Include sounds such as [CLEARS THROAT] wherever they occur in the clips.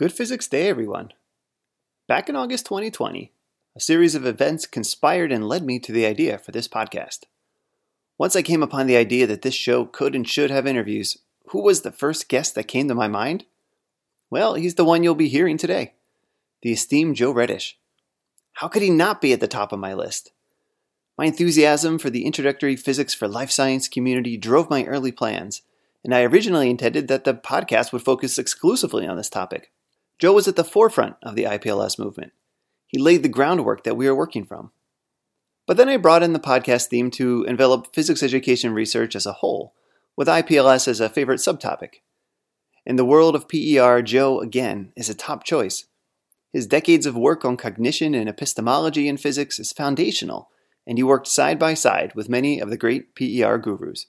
Good Physics Day, everyone. Back in August 2020, a series of events conspired and led me to the idea for this podcast. Once I came upon the idea that this show could and should have interviews, who was the first guest that came to my mind? Well, he's the one you'll be hearing today the esteemed Joe Redish. How could he not be at the top of my list? My enthusiasm for the introductory physics for life science community drove my early plans, and I originally intended that the podcast would focus exclusively on this topic. Joe was at the forefront of the IPLS movement. He laid the groundwork that we are working from. But then I brought in the podcast theme to envelop physics education research as a whole, with IPLS as a favorite subtopic. In the world of PER, Joe, again, is a top choice. His decades of work on cognition and epistemology in physics is foundational, and he worked side by side with many of the great PER gurus.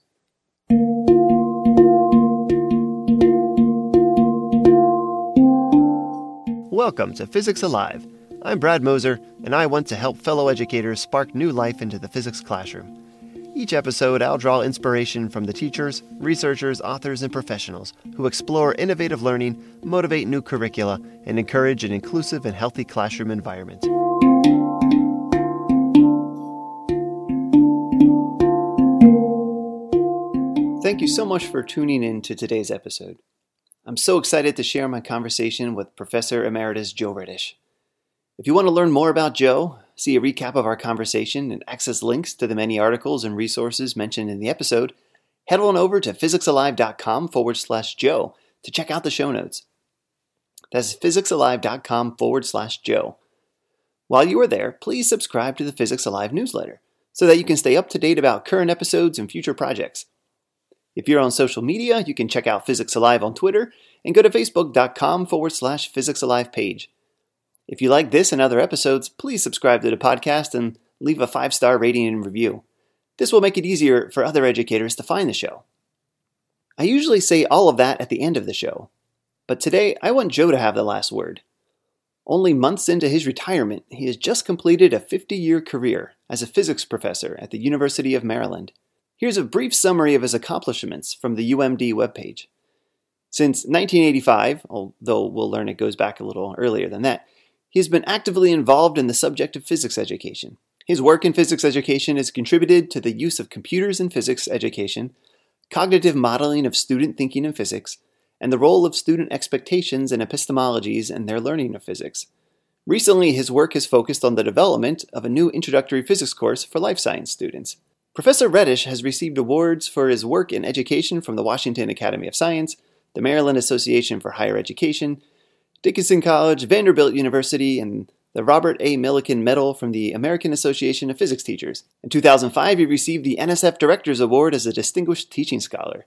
Welcome to Physics Alive. I'm Brad Moser, and I want to help fellow educators spark new life into the physics classroom. Each episode, I'll draw inspiration from the teachers, researchers, authors, and professionals who explore innovative learning, motivate new curricula, and encourage an inclusive and healthy classroom environment. Thank you so much for tuning in to today's episode. I'm so excited to share my conversation with Professor Emeritus Joe Redish. If you want to learn more about Joe, see a recap of our conversation, and access links to the many articles and resources mentioned in the episode, head on over to physicsalive.com forward slash Joe to check out the show notes. That's physicsalive.com forward slash Joe. While you are there, please subscribe to the Physics Alive newsletter so that you can stay up to date about current episodes and future projects. If you're on social media, you can check out Physics Alive on Twitter and go to facebook.com forward slash Physics Alive page. If you like this and other episodes, please subscribe to the podcast and leave a five star rating and review. This will make it easier for other educators to find the show. I usually say all of that at the end of the show, but today I want Joe to have the last word. Only months into his retirement, he has just completed a 50 year career as a physics professor at the University of Maryland. Here's a brief summary of his accomplishments from the UMD webpage. Since 1985, although we'll learn it goes back a little earlier than that, he has been actively involved in the subject of physics education. His work in physics education has contributed to the use of computers in physics education, cognitive modeling of student thinking in physics, and the role of student expectations and epistemologies in their learning of physics. Recently, his work has focused on the development of a new introductory physics course for life science students. Professor Redish has received awards for his work in education from the Washington Academy of Science, the Maryland Association for Higher Education, Dickinson College, Vanderbilt University, and the Robert A. Millikan Medal from the American Association of Physics Teachers. In 2005, he received the NSF Director's Award as a Distinguished Teaching Scholar.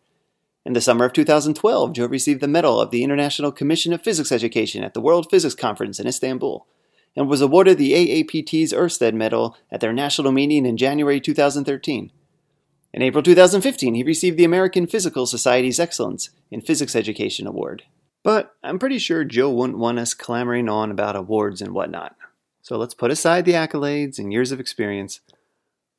In the summer of 2012, Joe received the Medal of the International Commission of Physics Education at the World Physics Conference in Istanbul and was awarded the AAPT's Oersted Medal at their national meeting in January 2013. In April 2015, he received the American Physical Society's Excellence in Physics Education Award. But I'm pretty sure Joe wouldn't want us clamoring on about awards and whatnot. So let's put aside the accolades and years of experience.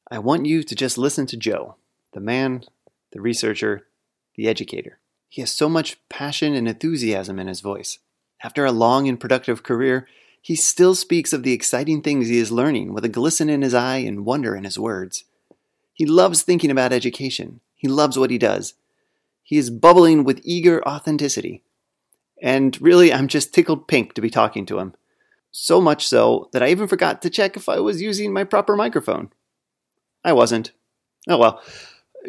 I want you to just listen to Joe, the man, the researcher, the educator. He has so much passion and enthusiasm in his voice. After a long and productive career, he still speaks of the exciting things he is learning with a glisten in his eye and wonder in his words. He loves thinking about education. He loves what he does. He is bubbling with eager authenticity. And really, I'm just tickled pink to be talking to him. So much so that I even forgot to check if I was using my proper microphone. I wasn't. Oh well.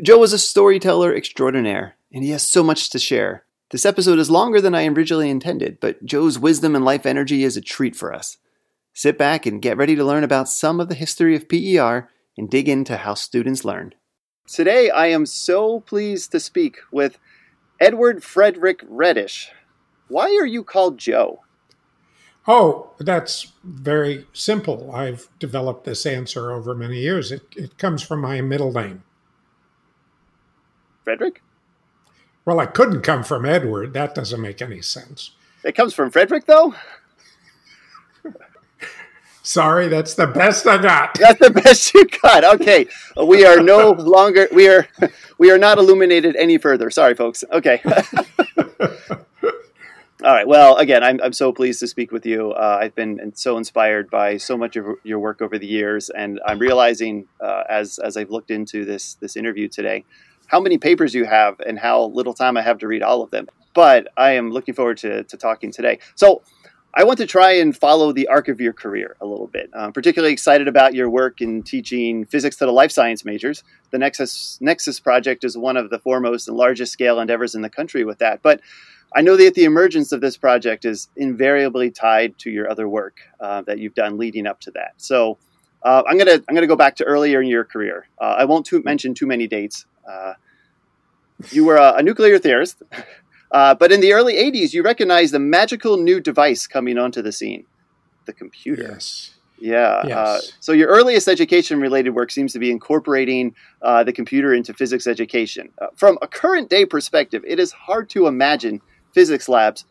Joe was a storyteller extraordinaire, and he has so much to share. This episode is longer than I originally intended, but Joe's wisdom and life energy is a treat for us. Sit back and get ready to learn about some of the history of PER and dig into how students learn. Today, I am so pleased to speak with Edward Frederick Redish. Why are you called Joe? Oh, that's very simple. I've developed this answer over many years. It, it comes from my middle name. Frederick? Well, it couldn't come from Edward. That doesn't make any sense. It comes from Frederick, though? Sorry, that's the best I got. [LAUGHS] That's the best you got. Okay, we are no longer we are [LAUGHS] we are not illuminated any further. Sorry, folks. Okay. [LAUGHS] All right. Well, again, I'm, I'm so pleased to speak with you. Uh, I've been so inspired by so much of your work over the years, and I'm realizing uh, as as I've looked into this this interview today, how many papers you have and how little time I have to read all of them. But I am looking forward to, to talking today. So I want to try and follow the arc of your career a little bit. I'm particularly excited about your work in teaching physics to the life science majors. The Nexus Nexus project is one of the foremost and largest scale endeavors in the country with that. But I know that the emergence of this project is invariably tied to your other work uh, that you've done leading up to that. So uh, I'm gonna I'm gonna go back to earlier in your career. Uh, I won't mention too many dates. Uh, you were a, a nuclear theorist, [LAUGHS] uh, but in the early '80s, you recognized the magical new device coming onto the scene, the computer. Yes. Yeah. Yes. Uh, so your earliest education-related work seems to be incorporating the computer into physics education. from a current day perspective, it is hard to imagine physics labs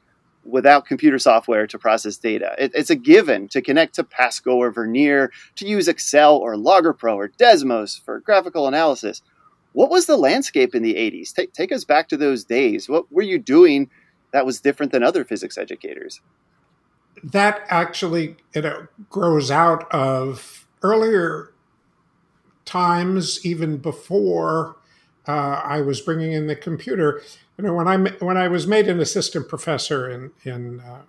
without computer software to process data. It, it's a given to connect to Pasco or Vernier, to use Excel or LoggerPro or Desmos for graphical analysis. What was the landscape in the 80s? Take, take us back to those days. What were you doing that was different than other physics educators? That actually you know, grows out of earlier times, even before uh, I was bringing in the computer you know when I when I was made an assistant professor in in uh,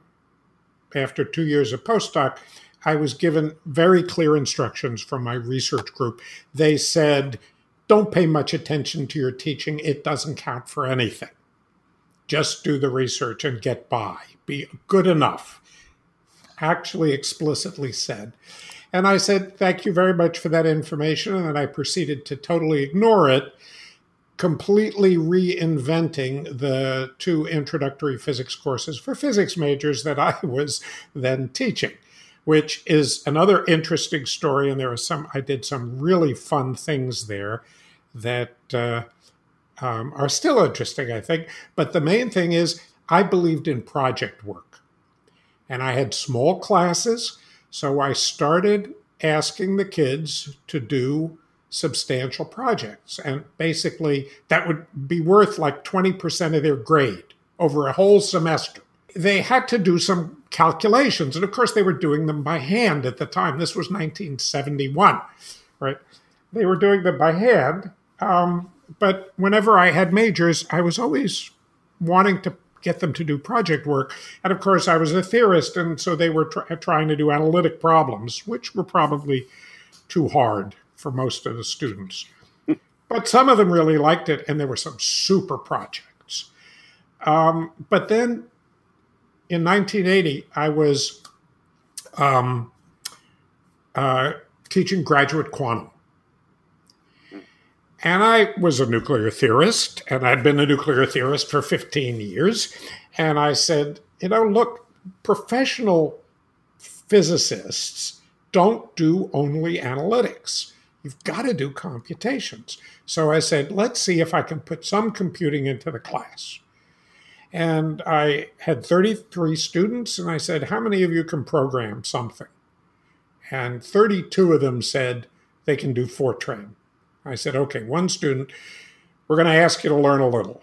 after two years of postdoc, I was given very clear instructions from my research group. They said, "Don't pay much attention to your teaching; it doesn't count for anything. Just do the research and get by. Be good enough." Actually, explicitly said. And I said, Thank you very much for that information. And then I proceeded to totally ignore it completely reinventing the two introductory physics courses for physics majors that I was then teaching, which is another interesting story. And there are some, I did some really fun things there that uh, um, are still interesting, I think. But the main thing is, I believed in project work. And I had small classes. So I started asking the kids to do substantial projects. And basically, that would be worth like 20% of their grade over a whole semester. They had to do some calculations. And of course, they were doing them by hand at the time. This was 1971, right? They were doing them by hand. Um, but whenever I had majors, I was always wanting to get them to do project work. And of course, I was a theorist, and so they were tr- trying to do analytic problems, which were probably too hard for most of the students. [LAUGHS] but some of them really liked it, and there were some super projects. Um, but then in 1980, I was um, uh, teaching graduate quantum. And I was a nuclear theorist, and I'd been a nuclear theorist for 15 years. And I said, you know, look, professional physicists don't do only analytics. You've got to do computations. So I said, let's see if I can put some computing into the class. And I had 33 students, and I said, How many of you can program something? And 32 of them said they can do Fortran. I said, Okay, one student, we're going to ask you to learn a little.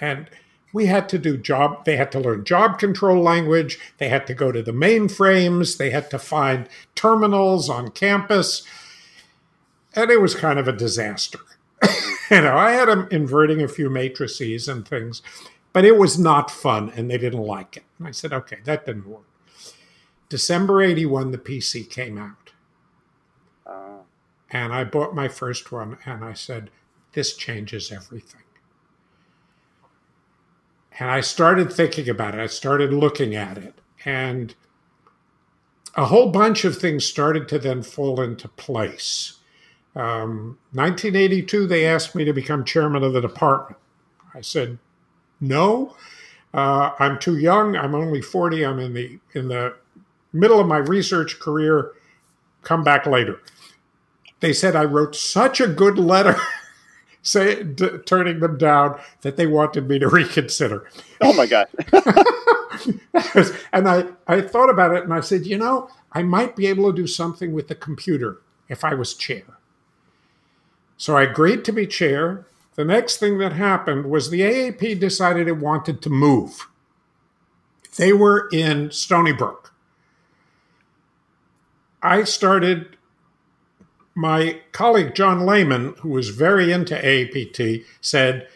And we had to do job, they had to learn job control language, they had to go to the mainframes, they had to find terminals on campus and it was kind of a disaster. [LAUGHS] you know, I had them inverting a few matrices and things, but it was not fun and they didn't like it. And I said, okay, that didn't work. December 81, the PC came out. Uh. And I bought my first one and I said, this changes everything. And I started thinking about it. I started looking at it. And a whole bunch of things started to then fall into place. Um, 1982, they asked me to become chairman of the department. I said, no, uh, I'm too young. I'm only 40. I'm in the in the middle of my research career. Come back later. They said I wrote such a good letter, [LAUGHS] say d- turning them down that they wanted me to reconsider. Oh my god! [LAUGHS] [LAUGHS] and I I thought about it and I said, you know, I might be able to do something with the computer if I was chair. So I agreed to be chair. The next thing that happened was the AAP decided it wanted to move. They were in Stony Brook. I started, my colleague John Layman, who was very into AAPT, said,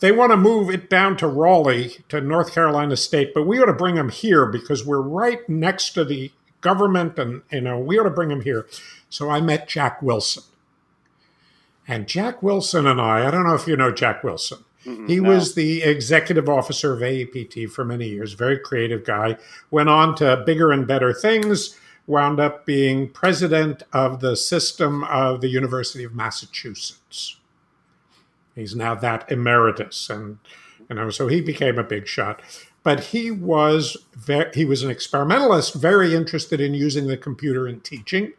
they want to move it down to Raleigh, to North Carolina State, but we ought to bring them here because we're right next to the government and, you know, we ought to bring them here. So I met Jack Wilson. And Jack Wilson and I, I don't know if you know Jack Wilson. Mm-mm, he no. was the executive officer of AAPT for many years, very creative guy. Went on to bigger and better things, wound up being president of the system of the University of Massachusetts. He's now that emeritus, and you know, so he became a big shot. But he was very, he was an experimentalist, very interested in using the computer in teaching,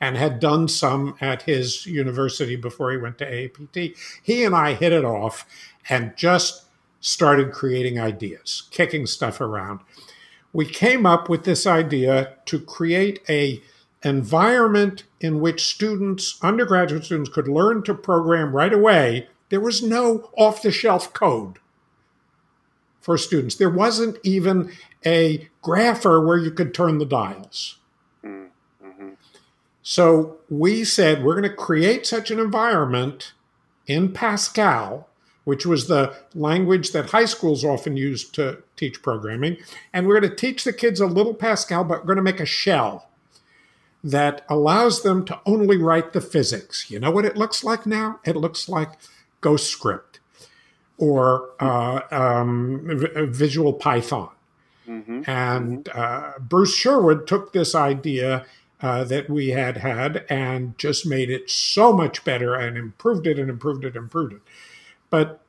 and had done some at his university before he went to AAPT. He and I hit it off, and just started creating ideas, kicking stuff around. We came up with this idea to create a environment in which students, undergraduate students, could learn to program right away there was no off the shelf code for students. There wasn't even a grapher where you could turn the dials. So we said we're going to create such an environment in Pascal, which was the language that high schools often use to teach programming. And we're going to teach the kids a little Pascal, but we're going to make a shell that allows them to only write the physics. You know what it looks like now? It looks like GlowScript or uh, um, Visual Python. Mm-hmm. And uh, Bruce Sherwood took this idea uh, that we had had and just made it so much better and improved it and improved it and improved it. But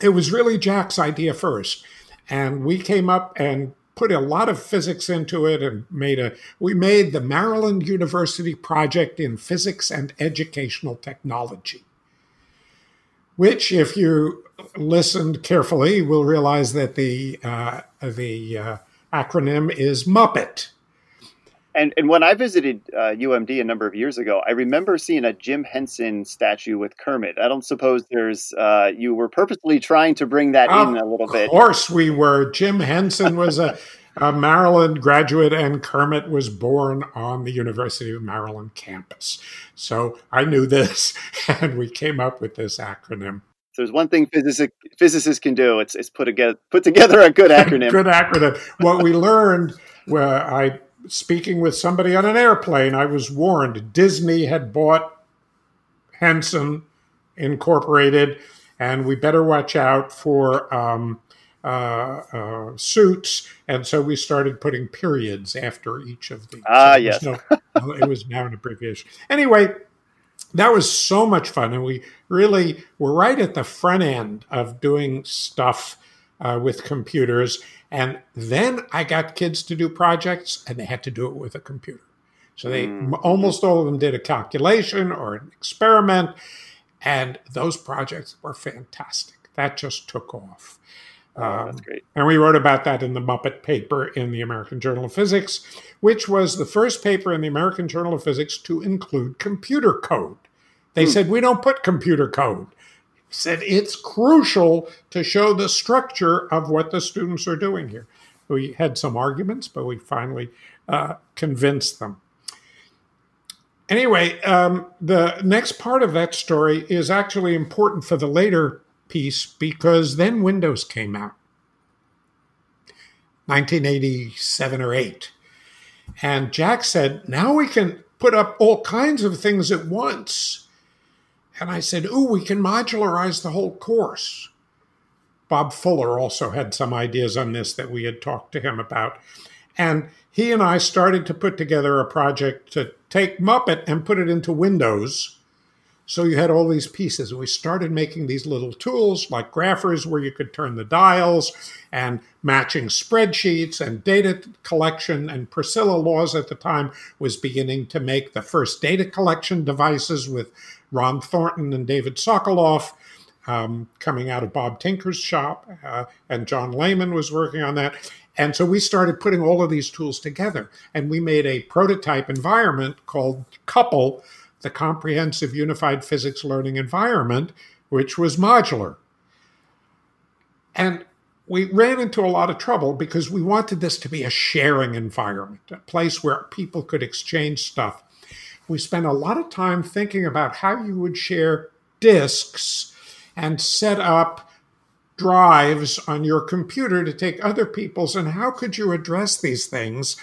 it was really Jack's idea first. And we came up and put a lot of physics into it and made a we made the Maryland University project in physics and educational technology which, if you listened carefully, will realize that the uh, the uh, acronym is Muppet. And and when I visited uh, UMD a number of years ago, I remember seeing a Jim Henson statue with Kermit. I don't suppose there's uh, you were purposely trying to bring that of in a little bit. Of course, we were. Jim Henson was a a Maryland graduate, and Kermit was born on the University of Maryland campus. So I knew this, [LAUGHS] and we came up with this acronym. So there's one thing physicists, physicists can do. It's, it's put, together, put together a good [LAUGHS] acronym. good acronym. What we learned, where I speaking with somebody on an airplane, I was warned Disney had bought Henson Incorporated, and we better watch out for um, uh, uh, suits, and so we started putting periods after each of the. Ah, so yes. No, it was now an abbreviation. Anyway, that was so much fun, and we really were right at the front end of doing stuff uh, with computers. And then I got kids to do projects, and they had to do it with a computer. So they mm. almost all of them did a calculation or an experiment, and those projects were fantastic. That just took off. Oh, that's um, great. And we wrote about that in the Muppet paper in the American Journal of Physics, which was the first paper in the American Journal of Physics to include computer code. They hmm. said, we don't put computer code. Said it's crucial to show the structure of what the students are doing here. We had some arguments, but we finally uh, convinced them. Anyway, um, the next part of that story is actually important for the later piece because then Windows came out. 1987 or 8. And Jack said, now we can put up all kinds of things at once. And I said, ooh, we can modularize the whole course. Bob Fuller also had some ideas on this that we had talked to him about. And he and I started to put together a project to take Muppet and put it into Windows so you had all these pieces. And we started making these little tools like graphers where you could turn the dials and matching spreadsheets and data collection. And Priscilla Laws at the time was beginning to make the first data collection devices with Ron Thornton and David Sokoloff. Um, coming out of Bob Tinker's shop, uh, and John Layman was working on that. And so we started putting all of these tools together, and we made a prototype environment called CUPLE, the Comprehensive Unified Physics Learning Environment, which was modular. And we ran into a lot of trouble because we wanted this to be a sharing environment, a place where people could exchange stuff. We spent a lot of time thinking about how you would share disks and set up drives on your computer to take other people's and how could you address these things?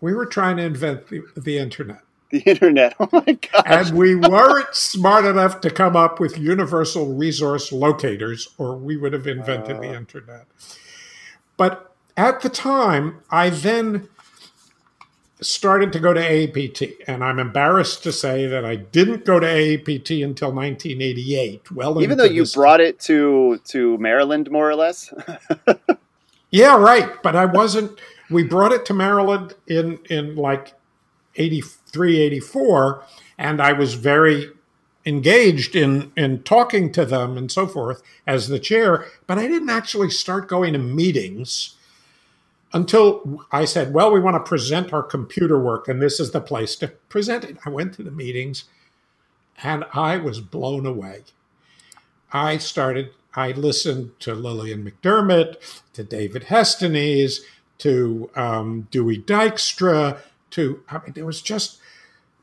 We were trying to invent the, the internet. The internet [LAUGHS] oh my god and we weren't smart enough to come up with universal resource locators or we would have invented uh. the internet. But at the time i then started to go to AAPT, and I'm embarrassed to say that I didn't go to AAPT until 1988. Well, even though you brought it to to Maryland, more or less. [LAUGHS] yeah, right. But I wasn't. We brought it to Maryland in in like 83, 84, and I was very engaged in in talking to them and so forth as the chair. But I didn't actually start going to meetings until I said, well, we want to present our computer work, and this is the place to present it. I went to the meetings and I was blown away. I started, I listened to Lillian McDermott, to David Hestenes, to um, Dewey Dykstra, to, I mean, there was just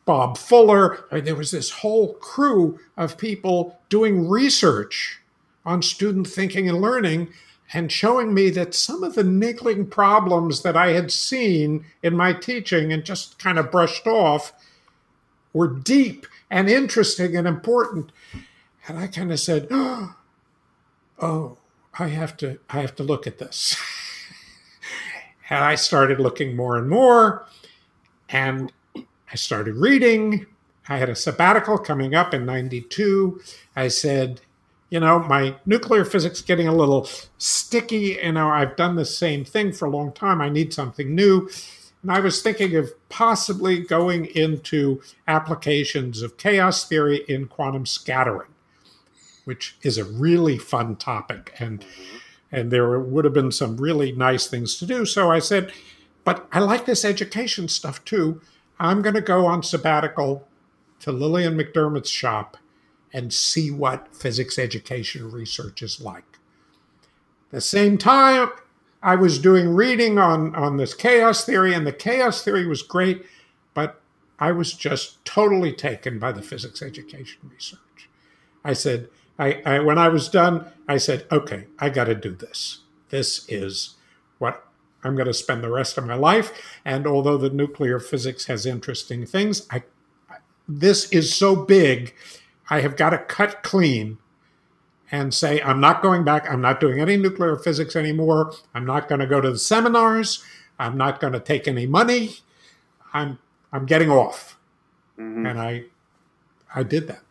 Bob Fuller. I mean, there was this whole crew of people doing research on student thinking and learning and showing me that some of the niggling problems that I had seen in my teaching and just kind of brushed off were deep and interesting and important. And I kind of said, [GASPS] "Oh, I have to I have to look at this." [LAUGHS] and I started looking more and more and I started reading. I had a sabbatical coming up in 92. I said, you know, my nuclear physics getting a little sticky. You know, I've done the same thing for a long time. I need something new. And I was thinking of possibly going into applications of chaos theory in quantum scattering, which is a really fun topic. And and there would have been some really nice things to do. So I said, but I like this education stuff too. I'm going to go on sabbatical to Lillian McDermott's shop and see what physics education research is like. the same time, I was doing reading on, on this chaos theory, and the chaos theory was great, but I was just totally taken by the physics education research. I said, I, I when I was done, I said, okay, I got to do this. This is what I'm going to spend the rest of my life. And although the nuclear physics has interesting things, I, this is so big I have got to cut clean and say, I'm not going back. I'm not doing any nuclear physics anymore. I'm not going to go to the seminars. I'm not going to take any money. I'm I'm getting off. Mm-hmm. And I I did that.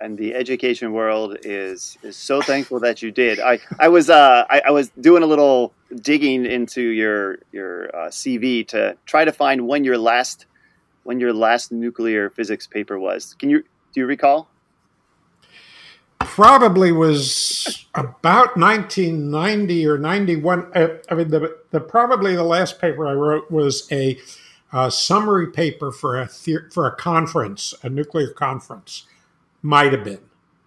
And the education world is is so thankful that you did. I I was uh I, I was doing a little digging into your your uh, CV to try to find when your last when your last nuclear physics paper was. Can you do you recall? Probably was about 1990 or 91. Uh, I mean, the, the probably the last paper I wrote was a uh, summary paper for a the- for a conference, a nuclear conference. Might have been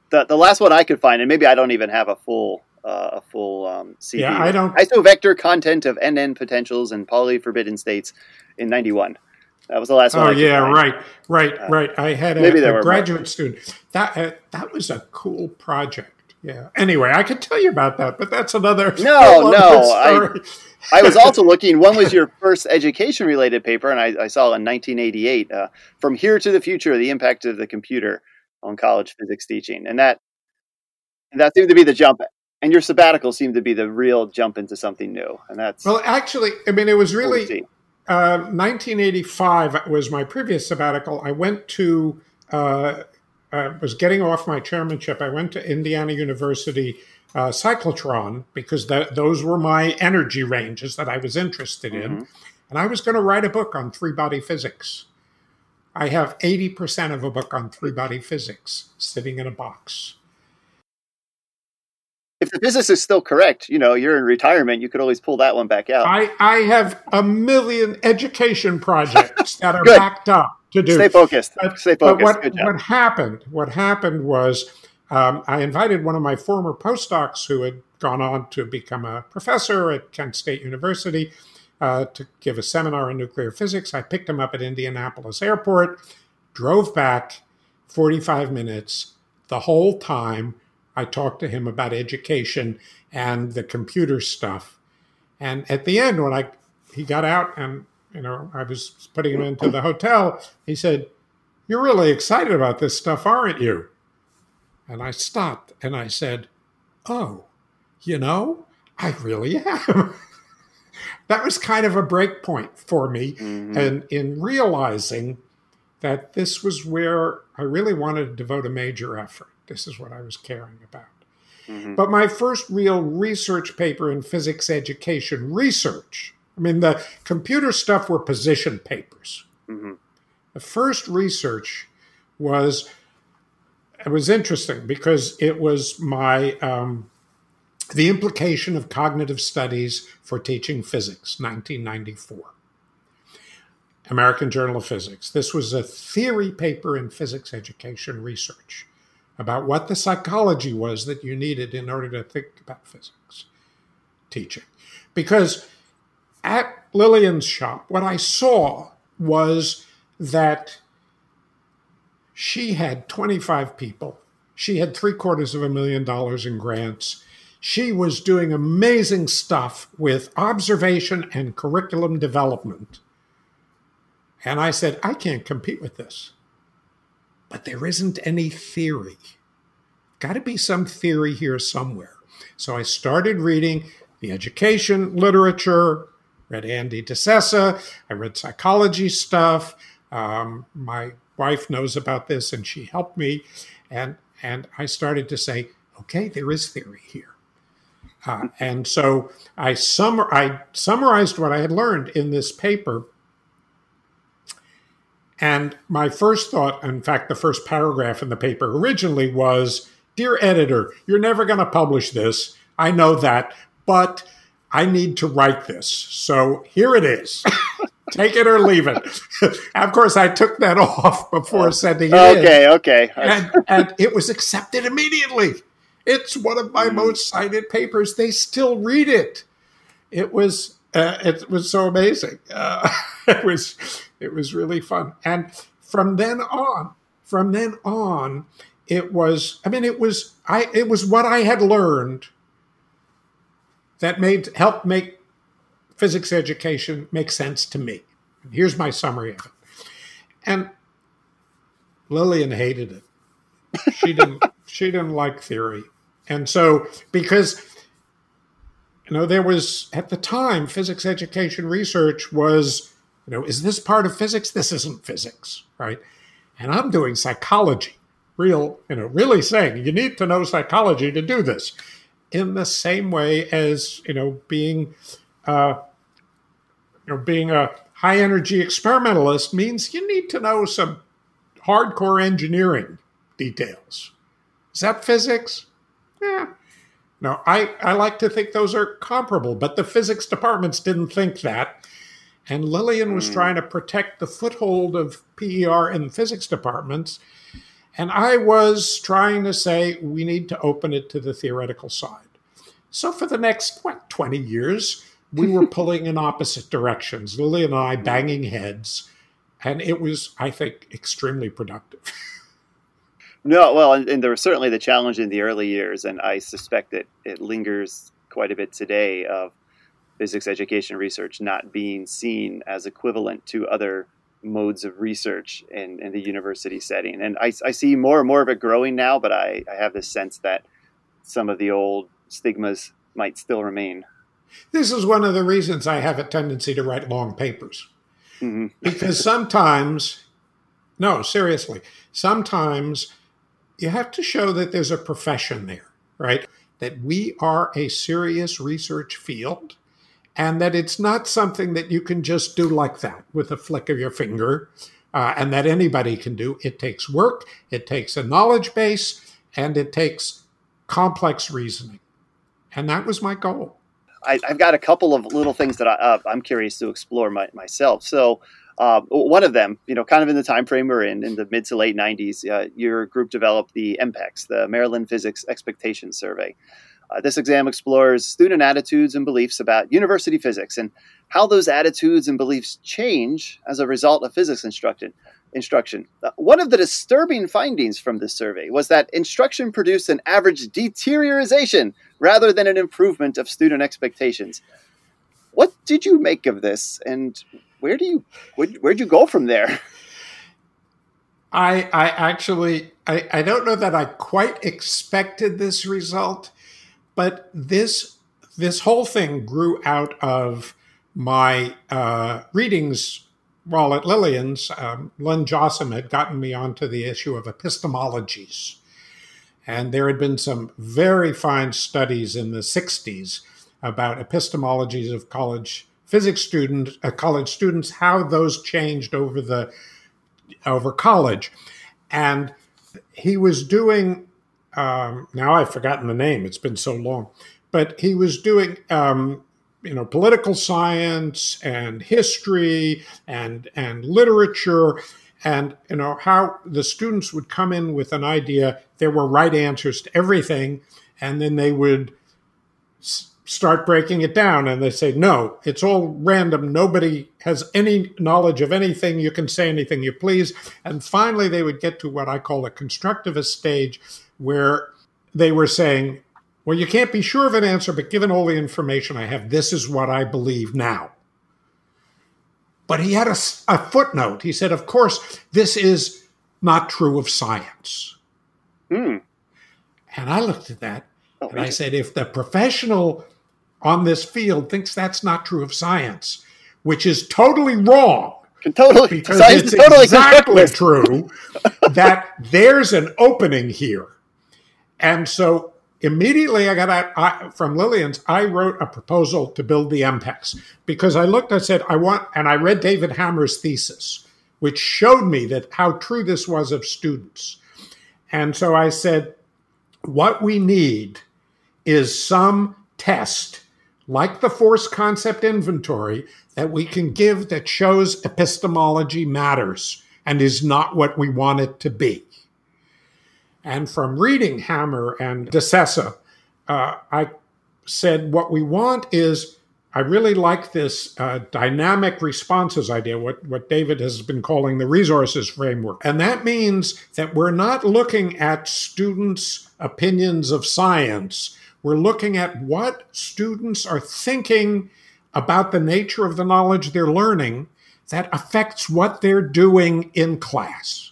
the the last one I could find, and maybe I don't even have a full uh, a full um, CV. Yeah, I don't. Isovector content of NN potentials and Pauli forbidden states in '91. That was the last one. Oh yeah, right, right, uh, right. I had a, a graduate more. student. That uh, that was a cool project. Yeah. Anyway, I could tell you about that, but that's another. No, no. I, I was [LAUGHS] also looking. One was your first education related paper, and I, I saw in 1988, uh, "From Here to the Future: The Impact of the Computer on College Physics Teaching," and that that seemed to be the jump. And your sabbatical seemed to be the real jump into something new, and that's well. Actually, I mean, it was really 1985 uh, was my previous sabbatical. I went to, uh, uh, was getting off my chairmanship. I went to Indiana University uh, cyclotron because that, those were my energy ranges that I was interested in. Mm-hmm. And I was going to write a book on three body physics. I have 80% of a book on three body physics sitting in a box if the business is still correct, you know, you're in retirement, you could always pull that one back out. I, I have a million education projects that are [LAUGHS] backed up to do. Stay focused. But, Stay focused. But what, what happened? What happened was um, I invited one of my former postdocs who had gone on to become a professor at Kent State University uh, to give a seminar in nuclear physics. I picked him up at Indianapolis Airport, drove back 45 minutes. The whole time I talked to him about education and the computer stuff. And at the end, when I he got out and you know I was putting him into the hotel, he said, "You're really excited about this stuff, aren't you?" And I stopped and I said, "Oh, you know, I really am." [LAUGHS] that was kind of a break point for me mm-hmm. and in realizing that this was where I really wanted to devote a major effort. This is what I was caring about. Mm-hmm. But my first real research paper in physics education research, I mean, the computer stuff were position papers. Mm-hmm. The first research was, it was interesting because it was my um, the Implication of Cognitive Studies for Teaching Physics, 1994. American Journal of Physics. This was a theory paper in physics education research about what the psychology was that you needed in order to think about physics teaching. Because at Lillian's shop, what I saw was that she had 25 people. She had three quarters of a million dollars in grants she was doing amazing stuff with observation and curriculum development. And I said, I can't compete with this. But there isn't any theory. Got to be some theory here somewhere. So I started reading the education literature, read Andy diSessa, I read psychology stuff. Um, my wife knows about this and she helped me. And, and I started to say, okay, there is theory here. Uh, and so I, sum- I summarized what I had learned in this paper. And my first thought, in fact, the first paragraph in the paper originally was Dear editor, you're never going to publish this. I know that, but I need to write this. So here it is. [LAUGHS] Take it or leave it. [LAUGHS] of course, I took that [LAUGHS] off before sending it okay, in. Okay, okay. And, and it was accepted immediately. It's one of my mm. most cited papers. They still read it. It was uh, it was so amazing. Uh, [LAUGHS] it was it was really fun. And from then on, from then on, it was. I mean, it was I. It was what I had learned that made helped make physics education make sense to me. Here's my summary of it. And Lillian hated it. She didn't. [LAUGHS] she didn't like theory. And so, because you know, there was at the time physics education research was, you know, is this part of physics? This isn't physics, right? And I'm doing psychology, real, you know, really saying you need to know psychology to do this. In the same way as you know, being, uh, you know, being a high energy experimentalist means you need to know some hardcore engineering details. Is that physics? Yeah. No, I, I like to think those are comparable, but the physics departments didn't think that. And Lillian was mm. trying to protect the foothold of PER in physics departments. And I was trying to say we need to open it to the theoretical side. So for the next, what, 20 years, we were [LAUGHS] pulling in opposite directions, Lillian and I banging heads. And it was, I think, extremely productive. [LAUGHS] No, well, and, and, there was certainly the challenge in the early years, and I suspect that it lingers quite a bit today of physics education research not being seen as equivalent to other modes of research in, in the university setting. And I, I, see more and more of it growing now, but I, I have this sense that some of the old stigmas might still remain. This is one of the reasons I have a tendency to write long papers. Mm-hmm. because sometimes, no, seriously, sometimes you have to show that there's a profession there, right? That we are a serious research field and that it's not something that you can just do like that with a flick of your finger uh, and that anybody can do. It takes work, it takes a knowledge base, and it takes complex reasoning. And that was my goal. I, have got a couple of little things that I, am curious to explore my, myself. So, uh, one of them, you know, kind of in the time frame we're in, in the mid to late 90s, uh, your group developed the MPEX, the Maryland Physics Expectations Survey. Uh, this exam explores student attitudes and beliefs about university physics and how those attitudes and beliefs change as a result of physics instruction. Instruction. Uh, one of the disturbing findings from this survey was that instruction produced an average deterioration rather than an improvement of student expectations. What did you make of this, and where do you where, where'd you go from there? I I actually I, I don't know that I quite expected this result, but this this whole thing grew out of my uh, readings while at Lillian's. Um, Len Jossem had gotten me onto the issue of epistemologies, and there had been some very fine studies in the '60s about epistemologies of college physics students, uh, college students, how those changed over the over college, and he was doing. Um, now I've forgotten the name; it's been so long, but he was doing. Um, you know, political science and history and and literature, and you know how the students would come in with an idea. There were right answers to everything, and then they would start breaking it down and they say no it's all random. Nobody has any knowledge of anything. You can say anything you please. And finally they would get to what i call a constructivist stage where they were saying well you can't be sure of an answer but given all the information i have this is what i believe now. But he had a, a footnote. He said of course this is not true of science. Hmm. and i looked at that Oh, and I said, if the professional on this field thinks that's not true of science, which is totally wrong, totally because it's totally exactly true [LAUGHS] that there's an opening here. And so immediately I got out I, from Lillian's, I wrote a proposal to build the MPEX because I looked, I said, I want, and I read David Hammer's thesis, which showed me that how true this was of students. And so I said, what we need is some test like the force concept inventory that we can give that shows epistemology matters and is not what we want it to be. And from reading Hammer and diSessa, uh, I said what we want is I really like this uh, dynamic responses idea, what, what David has been calling the resources framework. And that means that we're not looking at students' opinions of science. We're looking at what students are thinking about the nature of the knowledge they're learning that affects what they're doing in class.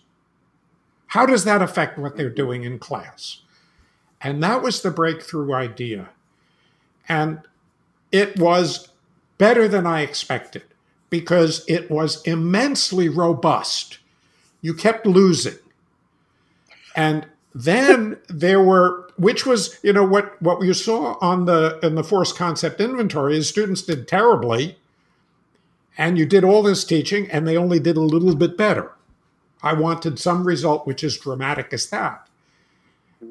How does that affect what they're doing in class? And that was the breakthrough idea. And it was better than I expected because it was immensely robust. You kept losing. And then there were which was you know what what you saw on the in the force concept inventory is students did terribly and you did all this teaching and they only did a little bit better. I wanted some result which is dramatic as that.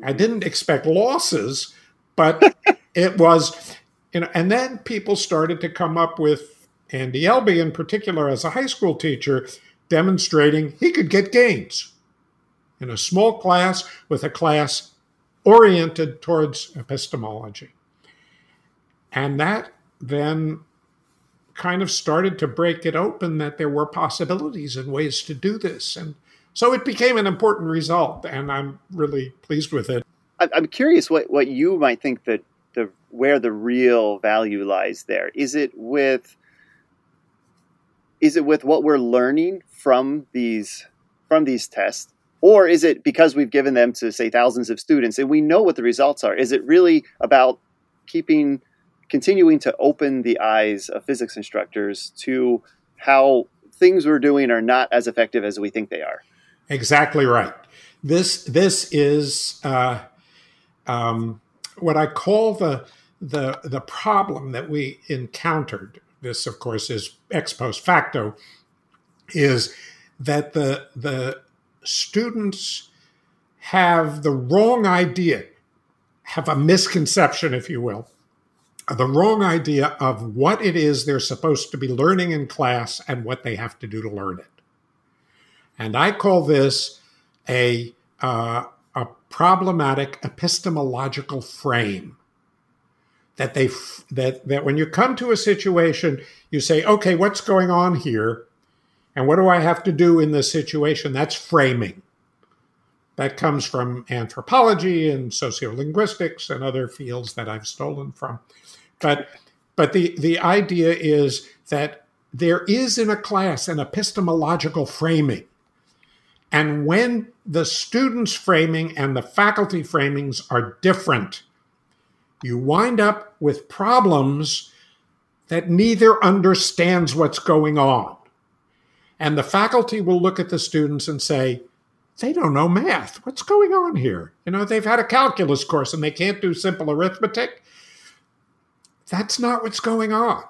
I didn't expect losses but [LAUGHS] it was you know and then people started to come up with andy elby in particular as a high school teacher demonstrating he could get gains in a small class with a class oriented towards epistemology. And that then kind of started to break it open that there were possibilities and ways to do this. And so it became an important result, and I'm really pleased with it. I'm curious what, what you might think that the where the real value lies there. Is it with is it with what we're learning from these from these tests? Or is it because we've given them to say thousands of students and we know what the results are? Is it really about keeping continuing to open the eyes of physics instructors to how things we're doing are not as effective as we think they are? Exactly right. This this is uh, um, what I call the the the problem that we encountered. This, of course, is ex post facto. Is that the the students have the wrong idea, have a misconception, if you will, the wrong idea of what it is they're supposed to be learning in class and what they have to do to learn it. And I call this a, uh, a problematic epistemological frame. that they that that when you come to a situation you say okay what's going on here and what do i have to do in this situation? That's framing. That comes from anthropology and sociolinguistics and other fields that i've stolen from. But but the the idea is that there is in a class an epistemological framing. And when the students framing and the faculty framings are different you wind up with problems that neither understands what's going on. And the faculty will look at the students and say, they don't know math. What's going on here? You know, they've had a calculus course and they can't do simple arithmetic. That's not what's going on.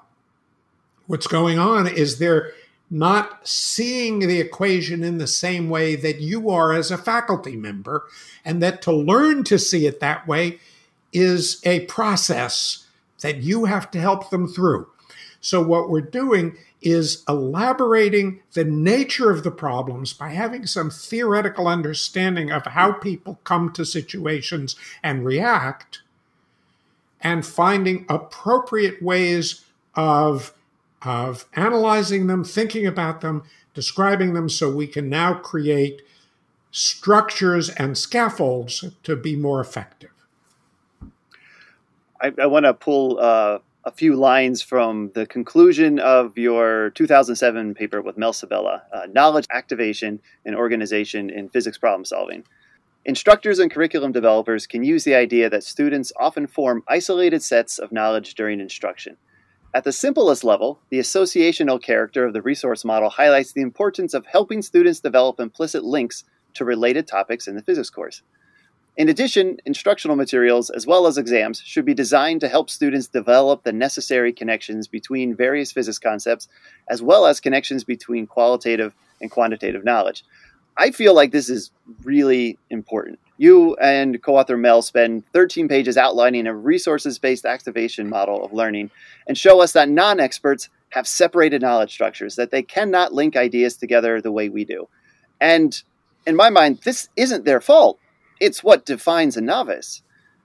What's going on is they're not seeing the equation in the same way that you are as a faculty member, and that to learn to see it that way is a process that you have to help them through. So, what we're doing is elaborating the nature of the problems by having some theoretical understanding of how people come to situations and react, and finding appropriate ways of, of analyzing them, thinking about them, describing them, so we can now create structures and scaffolds to be more effective. I, I want to pull uh, a few lines from the conclusion of your 2007 paper with Mel Sabella uh, Knowledge Activation and Organization in Physics Problem Solving. Instructors and curriculum developers can use the idea that students often form isolated sets of knowledge during instruction. At the simplest level, the associational character of the resource model highlights the importance of helping students develop implicit links to related topics in the physics course. In addition, instructional materials as well as exams should be designed to help students develop the necessary connections between various physics concepts, as well as connections between qualitative and quantitative knowledge. I feel like this is really important. You and co author Mel spend 13 pages outlining a resources based activation model of learning and show us that non experts have separated knowledge structures, that they cannot link ideas together the way we do. And in my mind, this isn't their fault it's what defines a novice.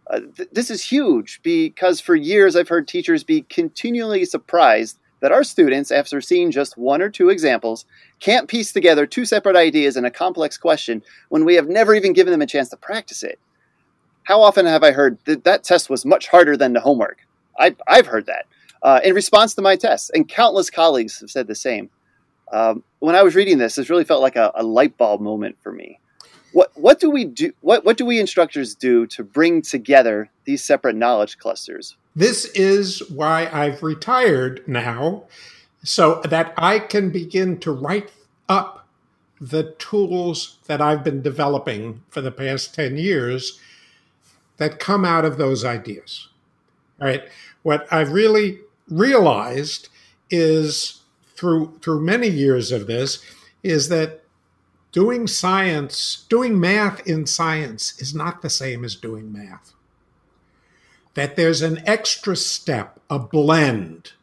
Uh, th- this is huge because for years I've heard teachers be continually surprised that our students, after seeing just one or two examples, can't piece together two separate ideas in a complex question when we have never even given them a chance to practice it. How often have I heard that that test was much harder than the homework? I, I've heard that uh, in response to my tests, and countless colleagues have said the same. Um, when I was reading this, this really felt like a, a light bulb moment for me what what do we do what what do we instructors do to bring together these separate knowledge clusters? This is why i've retired now so that i can begin to write up the tools that i've been developing for the past 10 years that come out of those ideas. Right? What i've really realized is through through many years of this is that doing science, doing math in science is not the same as doing math. That there's an extra step, a blend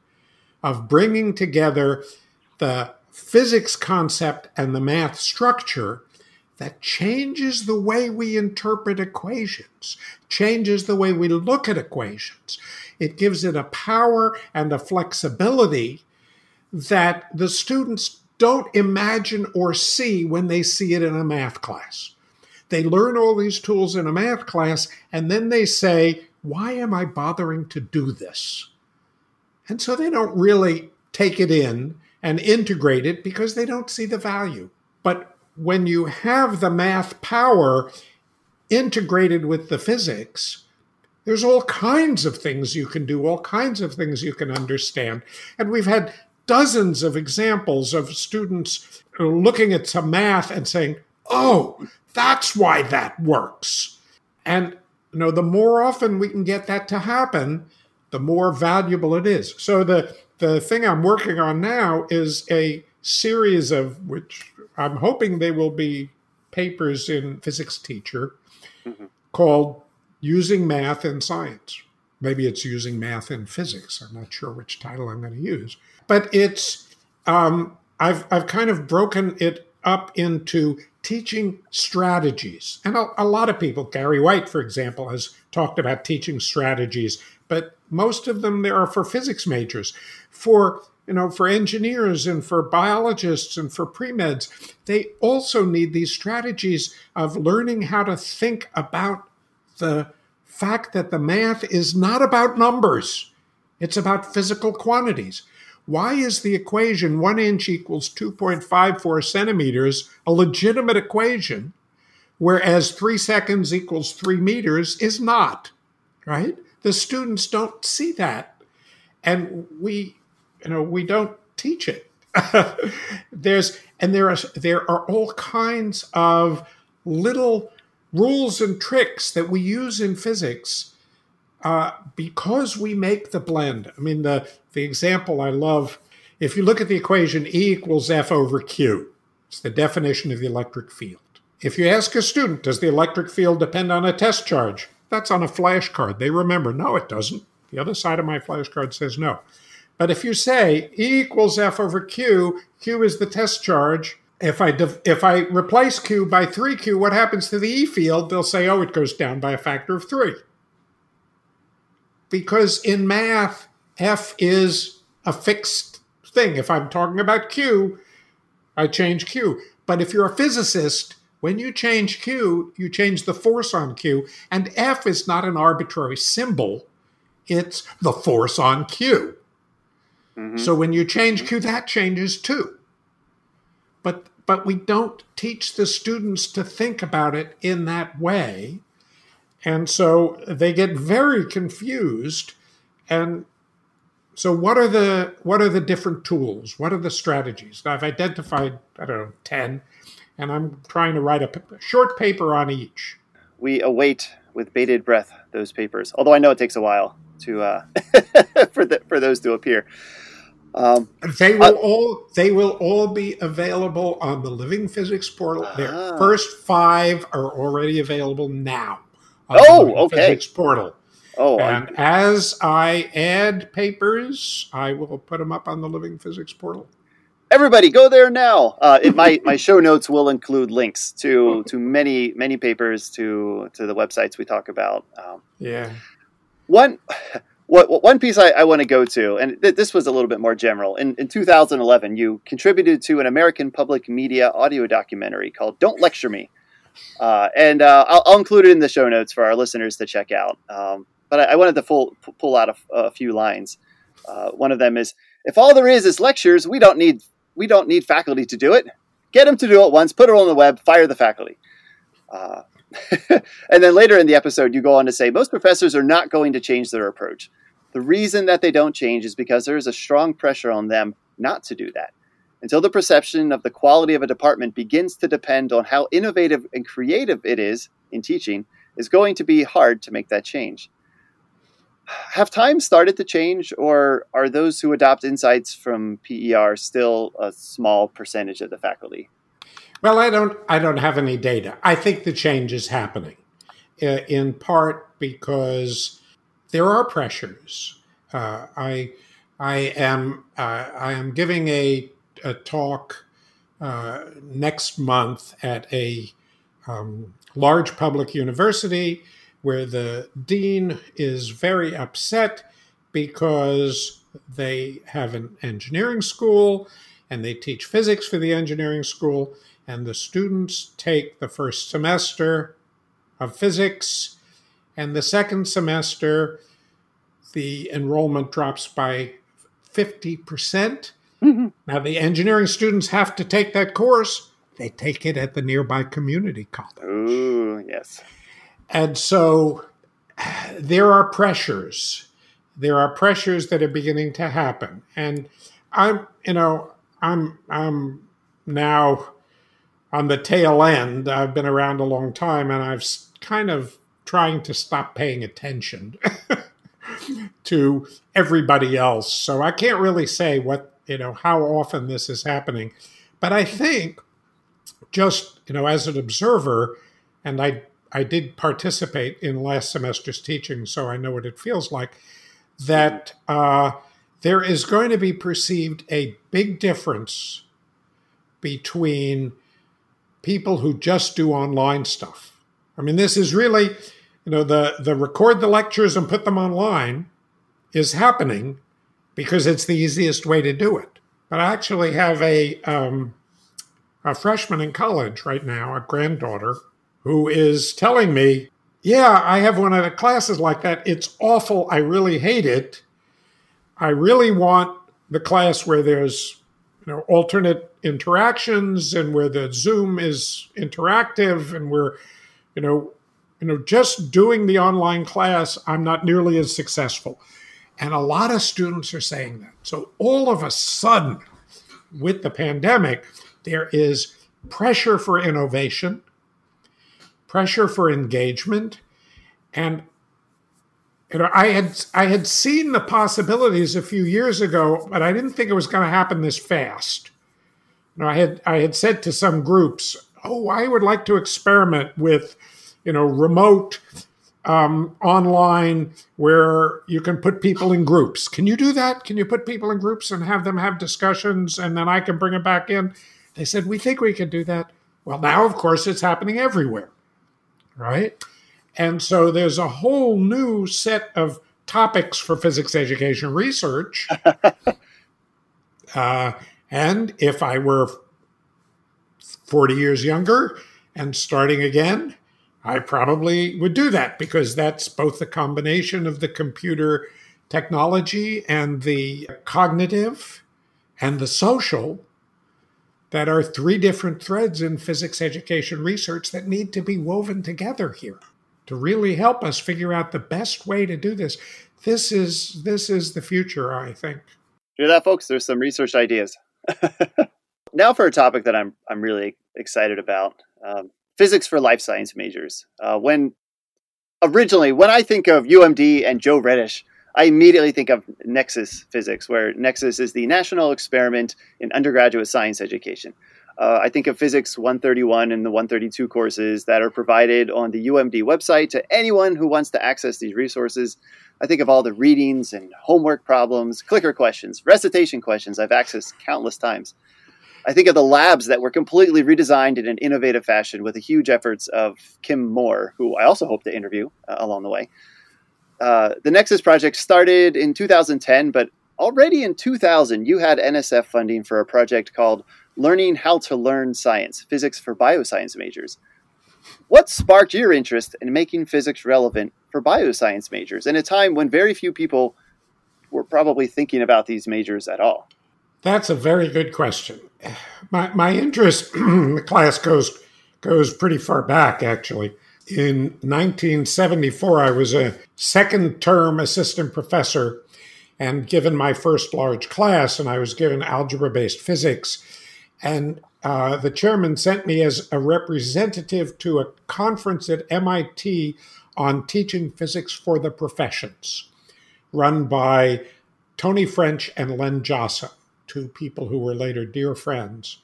of bringing together the physics concept and the math structure that changes the way we interpret equations, changes the way we look at equations. It gives it a power and a flexibility that the students don't imagine or see when they see it in a math class. They learn all these tools in a math class and then they say, Why am I bothering to do this? And so they don't really take it in and integrate it because they don't see the value. But when you have the math power integrated with the physics, there's all kinds of things you can do, all kinds of things you can understand. And we've had dozens of examples of students looking at some math and saying, oh, that's why that works. And you know, the more often we can get that to happen, the more valuable it is. So the the thing I'm working on now is a series of which I'm hoping they will be papers in physics teacher mm-hmm. called using math in science. Maybe it's using math in physics. I'm not sure which title I'm going to use but it's um, I've I've kind of broken it up into teaching strategies, and a, a lot of people, Gary White, for example, has talked about teaching strategies but most of them there are for physics majors. For you know, for engineers and for biologists and for pre-meds, they also need these strategies of learning how to think about the fact that the math is not about numbers. It's about physical quantities. Why is the equation one inch equals 2.54 centimeters a legitimate equation, whereas three seconds equals three meters is not? Right? The students don't see that. And we you know we don't teach it [LAUGHS] there's and there are there are all kinds of little rules and tricks that we use in physics uh, because we make the blend. I mean the the example i love if you look at the equation e equals f over q. It's the definition of the electric field. If you ask a student does the electric field depend on a test charge? That's on a flashcard. They remember no it doesn't. The other side of my flashcard says no. But if you say E equals F over Q, Q is the test charge. If I if I replace Q by 3Q, what happens to the E field? They'll say, oh, it goes down by a factor of 3. Because in math, F is a fixed thing. If I'm talking about Q, I change Q. But if you're a physicist, when you change Q, you change the force on Q, and F is not an arbitrary symbol, it's the force on Q. Mm-hmm. So when you change Q, that changes too. But but we don't teach the students to think about it in that way. And so they get very confused. And so what are the what are the different tools? What are the strategies? I've identified, I don't know, 10, and I'm trying to write a short paper on each. We await with bated breath those papers, although I know it takes a while to uh, [LAUGHS] for the, for those to appear. Um, they will uh, all they will all be available on the Living Physics portal. Their uh, first five are already available now. Oh, okay. Physics portal. Oh, and I'm... as I add papers, I will put them up on the Living Physics portal. Everybody, go there now. Uh, it, my my show notes will include links to to many many papers to to the websites we talk about. Um, yeah. One what, one piece I, I want to go to, and th- this was a little bit more general. In, in 2011, you contributed to an American public media audio documentary called "Don't Lecture Me," uh, and uh, I'll, I'll, include it in the show notes for our listeners to check out. Um, but I, I, wanted to pull, pull out a, a few lines. Uh, one of them is, "If all there is is lectures, we don't need we don't need faculty to do it. Get them to do it once, put it on the web, fire the faculty." Uh, [LAUGHS] and then later in the episode, you go on to say most professors are not going to change their approach. The reason that they don't change is because there is a strong pressure on them not to do that. Until the perception of the quality of a department begins to depend on how innovative and creative it is in teaching, is going to be hard to make that change. Have times started to change, or are those who adopt insights from PER still a small percentage of the faculty? Well, I don't. I don't have any data. I think the change is happening, uh, in part because there are pressures. Uh, I I am uh, I am giving a, a talk uh, next month at a um, large public university where the dean is very upset because they have an engineering school and they teach physics for the engineering school and the students take the first semester of physics and the second semester, the enrollment drops by 50%. Mm-hmm. Now, the engineering students have to take that course. They take it at the nearby community college. Ooh, yes. And so there are pressures. There are pressures that are beginning to happen. And I'm, you know, I'm, I'm now on the tail end. I've been around a long time and I've kind of trying to stop paying attention [LAUGHS] to everybody else. So I can't really say what, you know, how often this is happening. But I think just, you know, as an observer, and I I did participate in last semester's teaching, so I know what it feels like, that uh, there is going to be perceived a big difference between people who just do online stuff. I mean, this is really you know the the record the lectures and put them online is happening because it's the easiest way to do it. But I actually have a um, a freshman in college right now, a granddaughter, who is telling me, "Yeah, I have one of the classes like that. It's awful. I really hate it. I really want the class where there's you know alternate interactions and where the Zoom is interactive and where you know you know just doing the online class I'm not nearly as successful." And a lot of students are saying that. So all of a sudden, with the pandemic, there is pressure for innovation, pressure for engagement, and you know, I had I had seen the possibilities a few years ago, but I didn't think it was going to happen this fast. You know, I had I had said to some groups, "Oh, I would like to experiment with, you know, remote um, online where you can put people in groups. Can you do that? Can you put people in groups and have them have discussions and then I can bring it back in? They said, We think we can do that. Well, now, of course, it's happening everywhere, right? And so there's a whole new set of topics for physics education research. [LAUGHS] uh, and if I were 40 years younger and starting again, I probably would do that because that's both the combination of the computer technology and the cognitive and the social that are three different threads in physics education research that need to be woven together here to really help us figure out the best way to do this. This is this is the future, I think. Hear that, folks? There's some research ideas. [LAUGHS] now for a topic that I'm I'm really excited about. Um, physics for life science majors. Uh, when originally, when I think of UMD and Joe Redish, I immediately think of Nexus Physics, where Nexus is the national experiment in undergraduate science education. Uh, I think of Physics 131 and the 132 courses that are provided on the UMD website to anyone who wants to access these resources. I think of all the readings and homework problems, clicker questions, recitation questions I've accessed countless times. I think of the labs that were completely redesigned in an innovative fashion with the huge efforts of Kim Moore, who I also hope to interview uh, along the way. Uh, the Nexus project started in 2010, but already in 2000, you had NSF funding for a project called Learning How to Learn Science Physics for Bioscience Majors. What sparked your interest in making physics relevant for bioscience majors in a time when very few people were probably thinking about these majors at all? That's a very good question. My, my interest [CLEARS THROAT] in the class goes goes pretty far back, actually. In 1974, I was a second term assistant professor and given my first large class, and I was given algebra based physics. And uh, the chairman sent me as a representative to a conference at MIT on teaching physics for the professions, run by Tony French and Len Jossem two people who were later dear friends.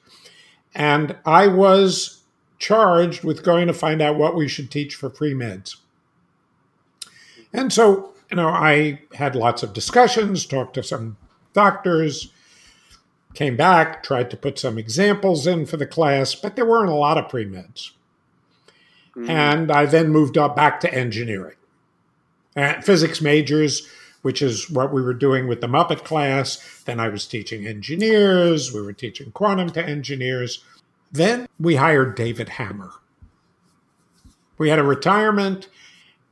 And I was charged with going to find out what we should teach for pre meds. And so, you know, I had lots of discussions, talked to some doctors, came back, tried to put some examples in for the class, but there weren't a lot of pre meds. Mm. And I then moved up back to engineering. And physics majors which is what we were doing with the Muppet class. Then I was teaching engineers, we were teaching quantum to engineers. Then we hired David Hammer. We had a retirement,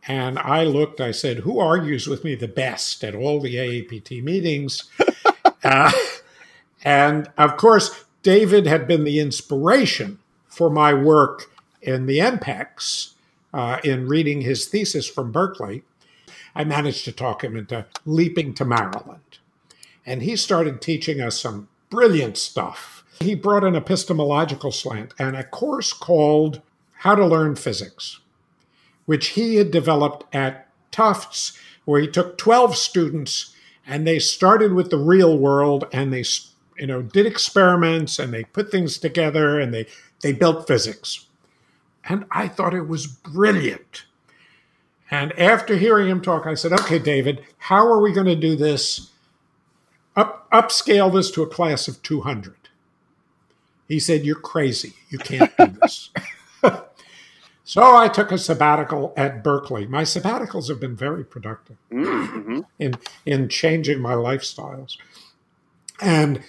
and I looked, I said, Who argues with me the best at all the AAPT meetings? [LAUGHS] uh, and of course, David had been the inspiration for my work in the MPEX uh, in reading his thesis from Berkeley. I managed to talk him into leaping to Maryland. And he started teaching us some brilliant stuff. He brought an epistemological slant and a course called How to Learn Physics, which he had developed at Tufts, where he took 12 students and they started with the real world and they you know did experiments and they put things together and they they built physics and i thought it was brilliant and after hearing him talk, I said, okay, David, how are we going to do this? Up, upscale this to a class of 200. He said, You're crazy. You can't do this. [LAUGHS] So I took a sabbatical at Berkeley. My sabbaticals have been very productive mm-hmm. in in changing my lifestyles. And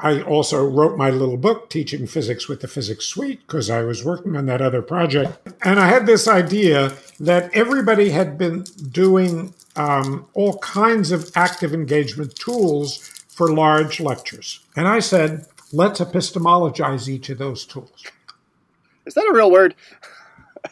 I also wrote my little book, Teaching Physics with the Physics Suite, because I was working on that other project. And I had this idea that everybody had been doing um, all kinds of active engagement tools for large lectures. And I said, let's epistemologize each of those tools. Is that a real word?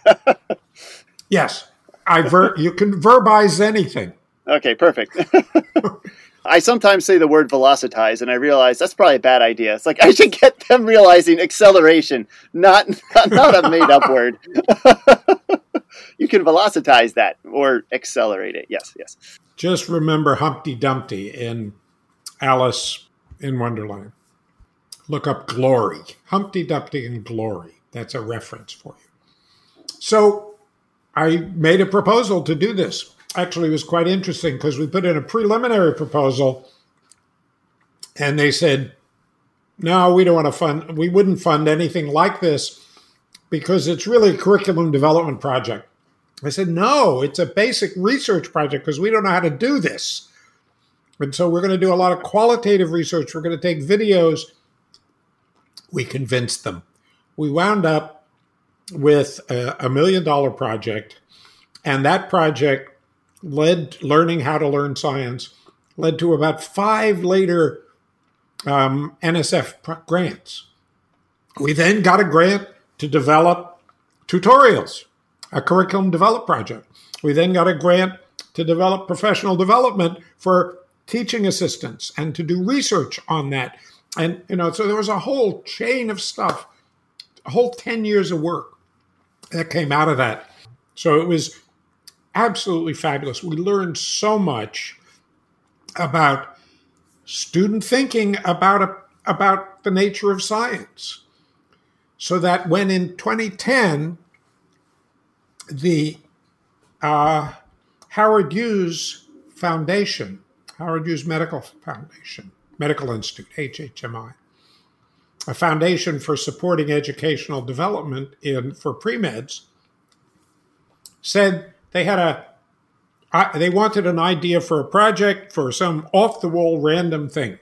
[LAUGHS] yes. I ver- you can verbize anything. Okay, perfect. [LAUGHS] I sometimes say the word velocitize, and I realize that's probably a bad idea. It's like I should get them realizing acceleration, not not, not a made up word. [LAUGHS] you can velocitize that or accelerate it. Yes, yes. Just remember Humpty Dumpty in Alice in Wonderland. Look up glory. Humpty Dumpty and glory. That's a reference for you. So I made a proposal to do this actually was quite interesting because we put in a preliminary proposal and they said, no, we don't want to fund, we wouldn't fund anything like this because it's really a curriculum development project. I said, no, it's a basic research project because we don't know how to do this. And so we're going to do a lot of qualitative research. We're going to take videos. We convinced them. We wound up with a, million dollar project. And that project led learning how to learn science led to about five later um, NSF grants. We then got a grant to develop tutorials, a curriculum develop project. We then got a grant to develop professional development for teaching assistants and to do research on that. And, you know, so there was a whole chain of stuff, a whole 10 years of work that came out of that. So it was absolutely fabulous. We learned so much about student thinking about a, about the nature of science. So that when in 2010 the uh, Howard Hughes Foundation, Howard Hughes Medical Foundation, Medical Institute, HHMI, a foundation for supporting educational development in for pre-meds, said they had a I, they wanted an idea for a project for some off the wall random thing.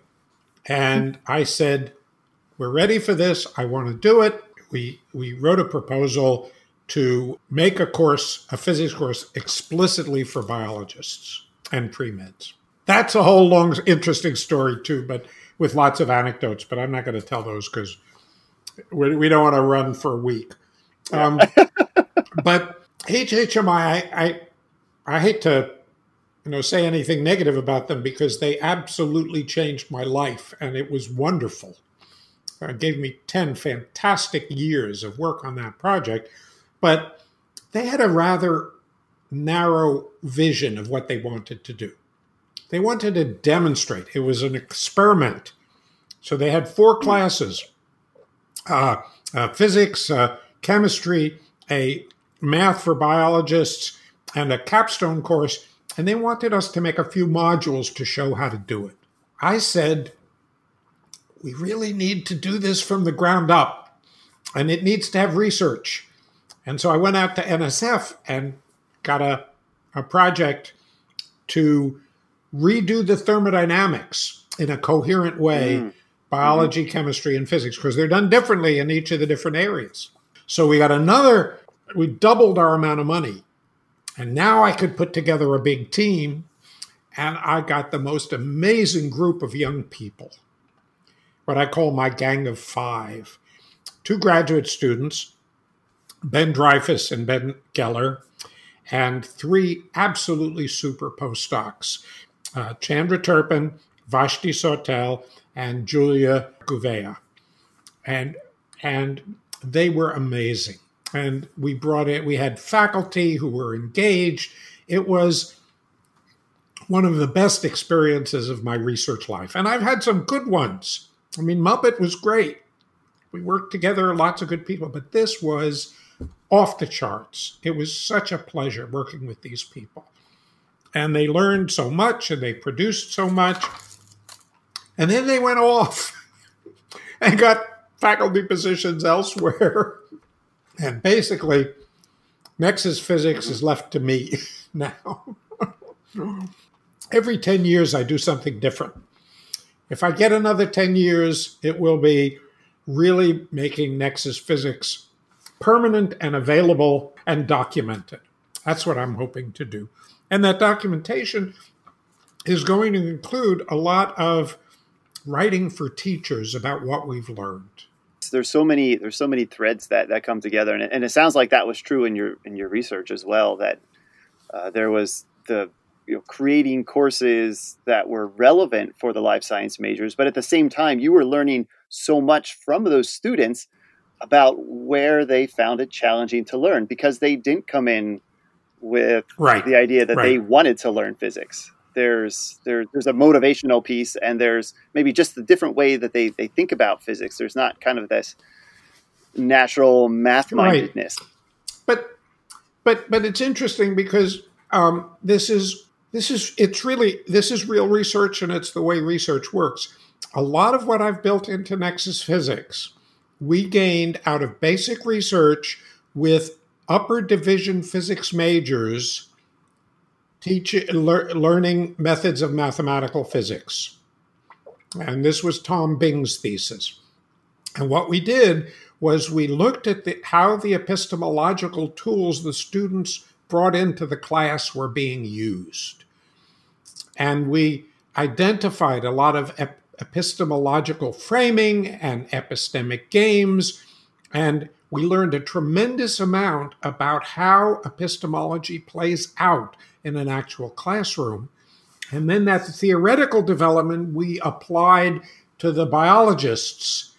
And I said, We're ready for this. I want to do it. We, we wrote a proposal to make a course, a physics course, explicitly for biologists and pre meds. That's a whole long, interesting story, too, but with lots of anecdotes. But I'm not going to tell those because we, we, don't want to run for a week. Um, [LAUGHS] but HHMI, I, I, I hate to you know say anything negative about them because they absolutely changed my life and it was wonderful. It gave me 10 fantastic years of work on that project, but they had a rather narrow vision of what they wanted to do. They wanted to demonstrate. It was an experiment. So they had four classes uh, uh, physics, uh, chemistry, a math for biologists, and a capstone course, and they wanted us to make a few modules to show how to do it. I said, we really need to do this from the ground up, and it needs to have research. And so I went out to NSF and got a, a project to redo the thermodynamics in a coherent way mm. biology, mm-hmm. chemistry, and physics, because they're done differently in each of the different areas. So we got another we doubled our amount of money. And now I could put together a big team, and I got the most amazing group of young people, what I call my gang of five. Two graduate students, Ben Dreyfus and Ben Geller, and three absolutely super postdocs uh, Chandra Turpen, Vashti Sawtelle, and Julia Gouvea. And, and they were amazing and we brought it we had faculty who were engaged. It was one of the best experiences of my research life. And i've had some good ones. I mean muppet was great. We worked together lots of good people but this was off the charts. It was such a pleasure working with these people. And they learned so much and they produced so much and then they went off [LAUGHS] and got faculty positions elsewhere [LAUGHS] And basically, Nexus physics is left to me [LAUGHS] now. Every 10 years, I do something different. If I get another 10 years, it will be really making Nexus physics permanent and available and documented. That's what I'm hoping to do. And that documentation is going to include a lot of writing for teachers about what we've learned. There's so many there's so many threads that, that come together, and it, and it sounds like that was true in your in your research as well. That uh, there was the you know, creating courses that were relevant for the life science majors, but at the same time, you were learning so much from those students about where they found it challenging to learn because they didn't come in with right. the idea that right. they wanted to learn physics. There's there, there's a motivational piece, and there's maybe just the different way that they, they think about physics. There's not kind of this natural math mindedness. Right. But but but it's interesting because um, this is this is it's really this is real research, and it's the way research works. A lot of what I've built into Nexus Physics, we gained out of basic research with upper division physics majors teach, learning methods of mathematical physics. And this was Tom Bing's thesis. And what we did was we looked at the, how the epistemological tools the students brought into the class were being used. And we identified a lot of ep- epistemological framing and epistemic games. And we learned a tremendous amount about how epistemology plays out in an actual classroom. And then that theoretical development we applied to the biologists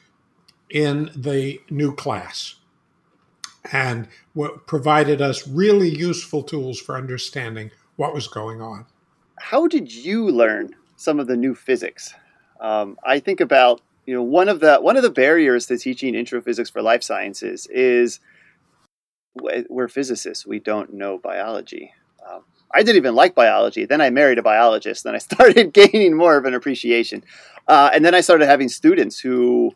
in the new class and what provided us really useful tools for understanding what was going on. How did you learn some of the new physics? Um, I think about you know one of the one of the barriers to teaching intro physics for life sciences is we're physicists we don't know biology um, i didn't even like biology. Then i married a biologist. Then i [LAUGHS] started gaining more of an appreciation. Uh, and then i started having students who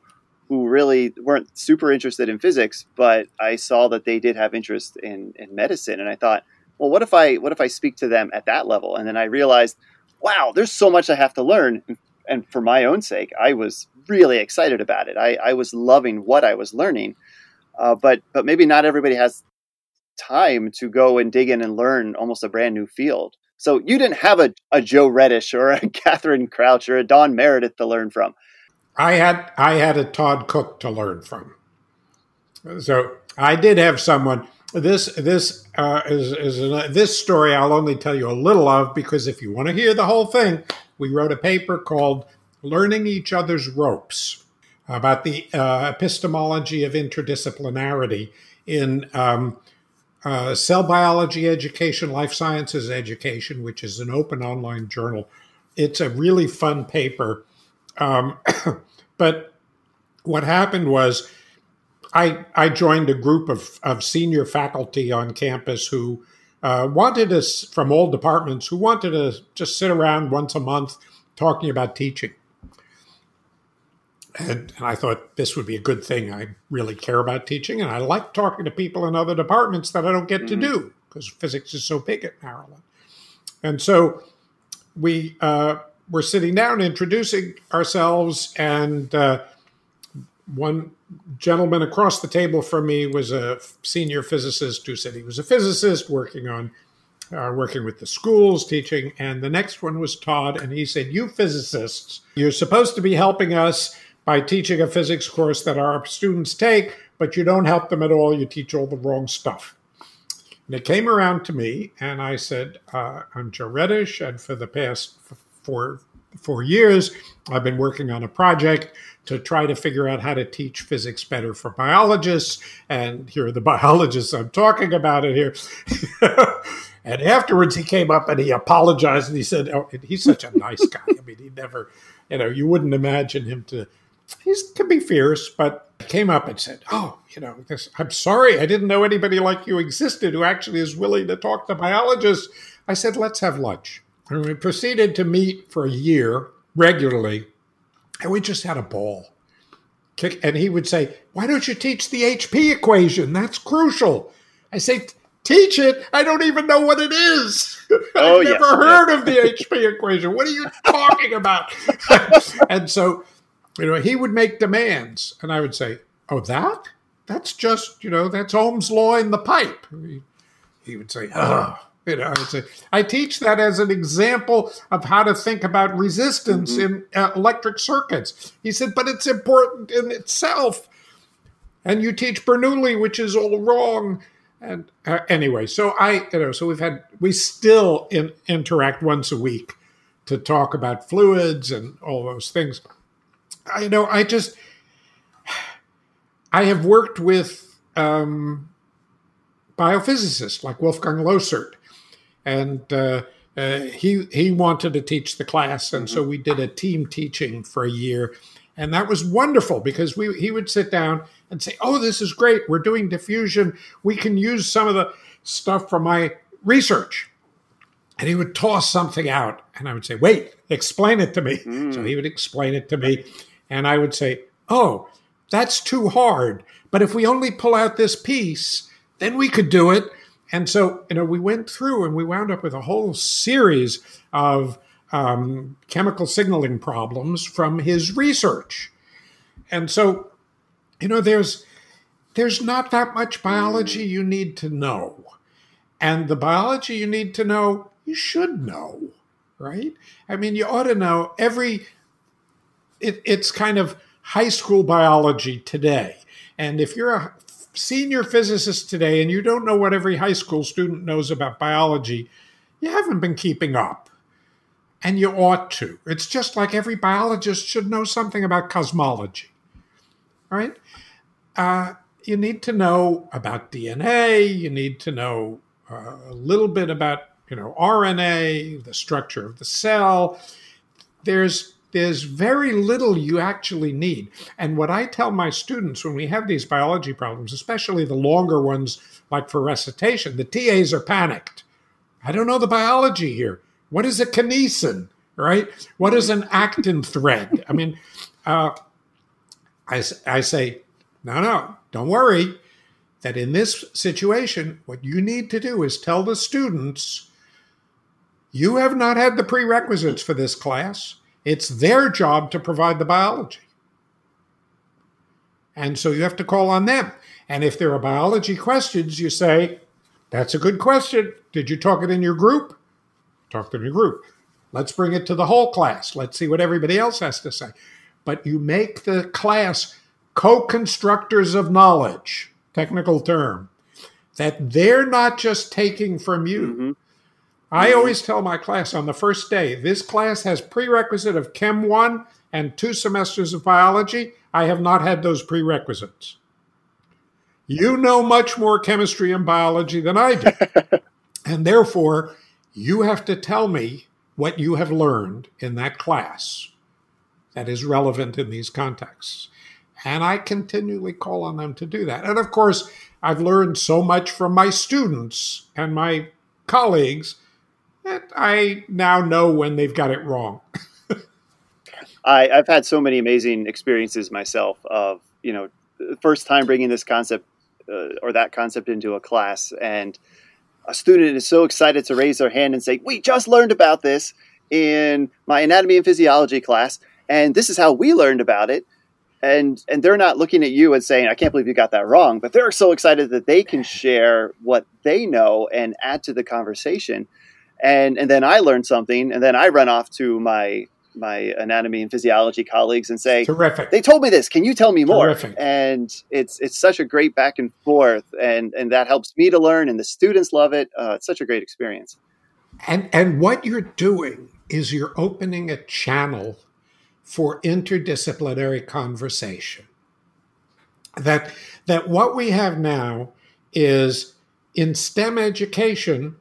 who really weren't super interested in physics but i saw that they did have interest in, in medicine. And i thought well what if i what if i speak to them at that level? And then i realized wow there's so much i have to learn. And for my own sake, I was really excited about it. I, I was loving what I was learning, uh, but but maybe not everybody has time to go and dig in and learn almost a brand new field. So you didn't have a, a Joe Redish or a [LAUGHS] Catherine Crouch or a Dawn Meredith to learn from. I had I had a Todd Cooke to learn from. So I did have someone. This this uh, is, is an, this story I'll only tell you a little of because if you want to hear the whole thing, we wrote a paper called Learning Each Other's Ropes about the uh, epistemology of interdisciplinarity in um, uh, cell biology education, life sciences education, which is an open online journal. It's a really fun paper. Um, [COUGHS] but what happened was I, I joined a group of, of senior faculty on campus who uh, wanted us from all departments who wanted to just sit around once a month talking about teaching. And, and, I thought this would be a good thing. I really care about teaching, and I like talking to people in other departments that I don't get mm-hmm. to do because physics is so big at Maryland. And so we uh, were sitting down, introducing ourselves, and uh, one gentleman across the table from me was a senior physicist who said he was a physicist working on uh, working with the schools teaching and the next one was todd and he said you physicists you're supposed to be helping us by teaching a physics course that our students take but you don't help them at all you teach all the wrong stuff and it came around to me and i said uh, i'm joe redish and for the past four four years i've been working on a project to try to figure out how to teach physics better for biologists. And here are the [LAUGHS] biologists I'm talking about it here. [LAUGHS] and afterwards, he came up and he apologized and he said, "Oh, he's such a nice guy. I mean, he never, you know, you wouldn't imagine him to." He can be fierce, but came up and said, "Oh, you know, this, I'm sorry, I didn't know anybody like you existed who actually is willing to talk to biologists." I said, "Let's have lunch." And we proceeded to meet for a year regularly and we just had a ball. And he would say, Why don't you teach the HP equation? That's crucial. I say, teach it. I don't even know what it is. [LAUGHS] Oh, I've never heard of the HP equation. What are you talking about? [LAUGHS] and so, you know, he would make demands, and I would say, "Oh, that? That's just, you know, that's Ohm's law in the pipe." He, he would say, "Oh." You know, I, would say, I teach that as an example of how to think about resistance in uh, electric circuits. He said, but it's important in itself. And you teach Bernoulli, which is all wrong. And uh, anyway, so I, you know, so we've had, we still in, interact once a week to talk about fluids and all those things. I you know I just, I have worked with um, biophysicists like Wolfgang Losert, and uh, uh, he he wanted to teach the class, and so we did a team teaching for a year, and that was wonderful because we he would sit down and say, "Oh, this is great. We're doing diffusion. We can use some of the stuff from my research." And he would toss something out, and I would say, "Wait, explain it to me." So he would explain it to me, and I would say, "Oh, that's too hard. But if we only pull out this piece, then we could do it." And so, you know, we went through and we wound up with a whole series of um, chemical signaling problems from his research. And so, you know, there's there's not that much biology you need to know. And the biology you need to know, you should know, right? I mean, you ought to know every it, it's kind of high school biology today. And if you're a senior physicist today and you don't know what every high school student knows about biology, you haven't been keeping up. And you ought to. It's just like every biologist should know something about cosmology, right? Uh, you need to know about DNA. You need to know uh, a little bit about you know RNA, the structure of the cell. There's there's very little you actually need. And what I tell my students when we have these biology problems, especially the longer ones like for recitation, the TAs are panicked. I don't know the biology here. What is a kinesin, right? What is an actin thread? I mean, uh, I, I say, no, no, don't worry. That in this situation, what you need to do is tell the students you have not had the prerequisites for this class. It's their job to provide the biology. And so you have to call on them. And if there are biology questions, you say, That's a good question. Did you talk it in your group? Talk to your group. Let's bring it to the whole class. Let's see what everybody else has to say. But you make the class co constructors of knowledge, technical term, that they're not just taking from you. Mm-hmm. I hmm. always tell my class on the first day this class has prerequisite of Chem 1 and two semesters of biology. I have not had those prerequisites. You know much more chemistry and biology than I do. [LAUGHS] and therefore, you have to tell me what you have learned in that class that is relevant in these contexts. And I continually call on them to do that. And of course, I've learned so much from my students and my colleagues I now know when they've got it wrong. [LAUGHS] I, I've had so many amazing experiences myself of, you know, first time bringing this concept uh, or that concept into a class and a student is so excited to raise their hand and say, we just learned about this in my anatomy and physiology class. And this is how we learned about it. And, and they're not looking at you and saying, I can't believe you got that wrong, but they're so excited that they can share what they know and add to the conversation and and then I learn something, and then I run off to my my anatomy and physiology colleagues and say, "Terrific! They told me this. Can you tell me more?" Terrific. And it's it's such a great back and forth, and and that helps me to learn, and the students love it. Uh, it's such a great experience. And and what you're doing is you're opening a channel for interdisciplinary conversation. That that what we have now is in STEM education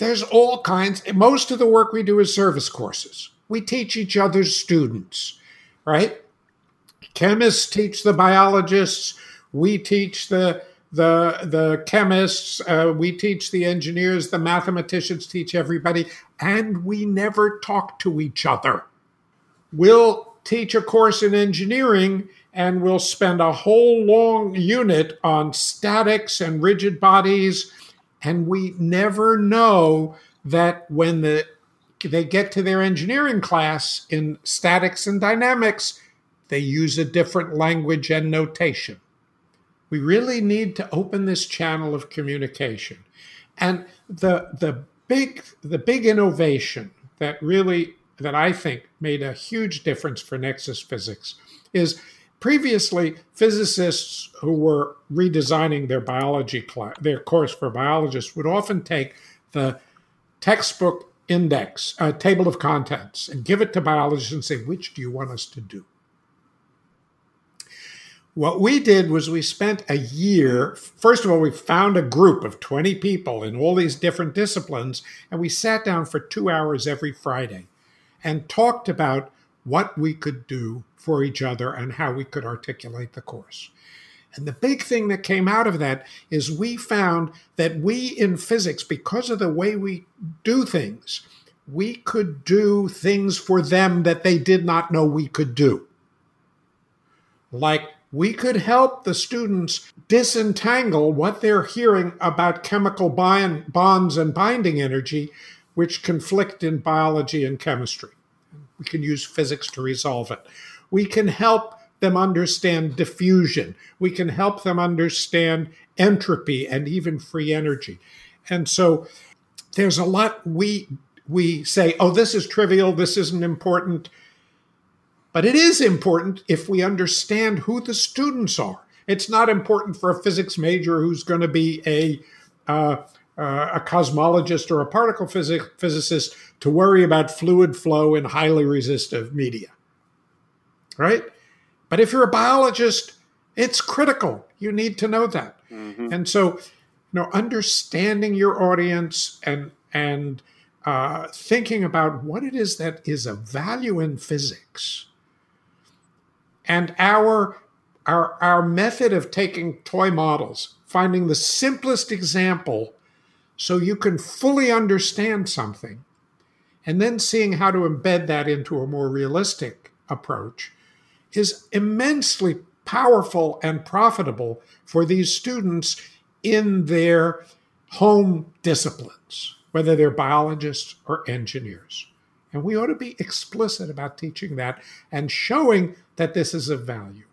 there's all kinds. Most of the work we do is service courses. We teach each other's students, right? Chemists teach the biologists. We teach the the the chemists. Uh, we teach the engineers. The mathematicians teach everybody, and we never talk to each other. We'll teach a course in engineering, and we'll spend a whole long unit on statics and rigid bodies And we never know that when the they get to their engineering class in statics and dynamics, they use a different language and notation. We really need to open this channel of communication. And the the big the big innovation that really that I think made a huge difference for Nexus Physics is previously physicists who were redesigning their biology their course for biologists would often take the textbook index, a table of contents, and give it to biologists and say, which do you want us to do? What we did was we spent a year. First of all, we found a group of 20 people in all these different disciplines, and we sat down for two hours every Friday and talked about what we could do for each other and how we could articulate the course. And the big thing that came out of that is we found that we in physics, because of the way we do things, we could do things for them that they did not know we could do. Like we could help the students disentangle what they're hearing about chemical bonds and binding energy, which conflict in biology and chemistry. We can use physics to resolve it. We can help them understand diffusion. We can help them understand entropy and even free energy. And so there's a lot we we say, oh, this is trivial, this isn't important. But it is important if we understand who the students are. It's not important for a physics major who's going to be a uh, uh, a cosmologist or a particle phys- physicist to worry about fluid flow in highly resistive media. Right? But if you're a biologist, it's critical. You need to know that. Mm-hmm. And so, you know, understanding your audience and and uh, thinking about what it is that is of value in physics and our our our method of taking toy models finding the simplest example so you can fully understand something and then seeing how to embed that into a more realistic approach is immensely powerful and profitable for these students in their home disciplines, whether they're biologists or engineers. And we ought to be explicit about teaching that and showing that this is of value.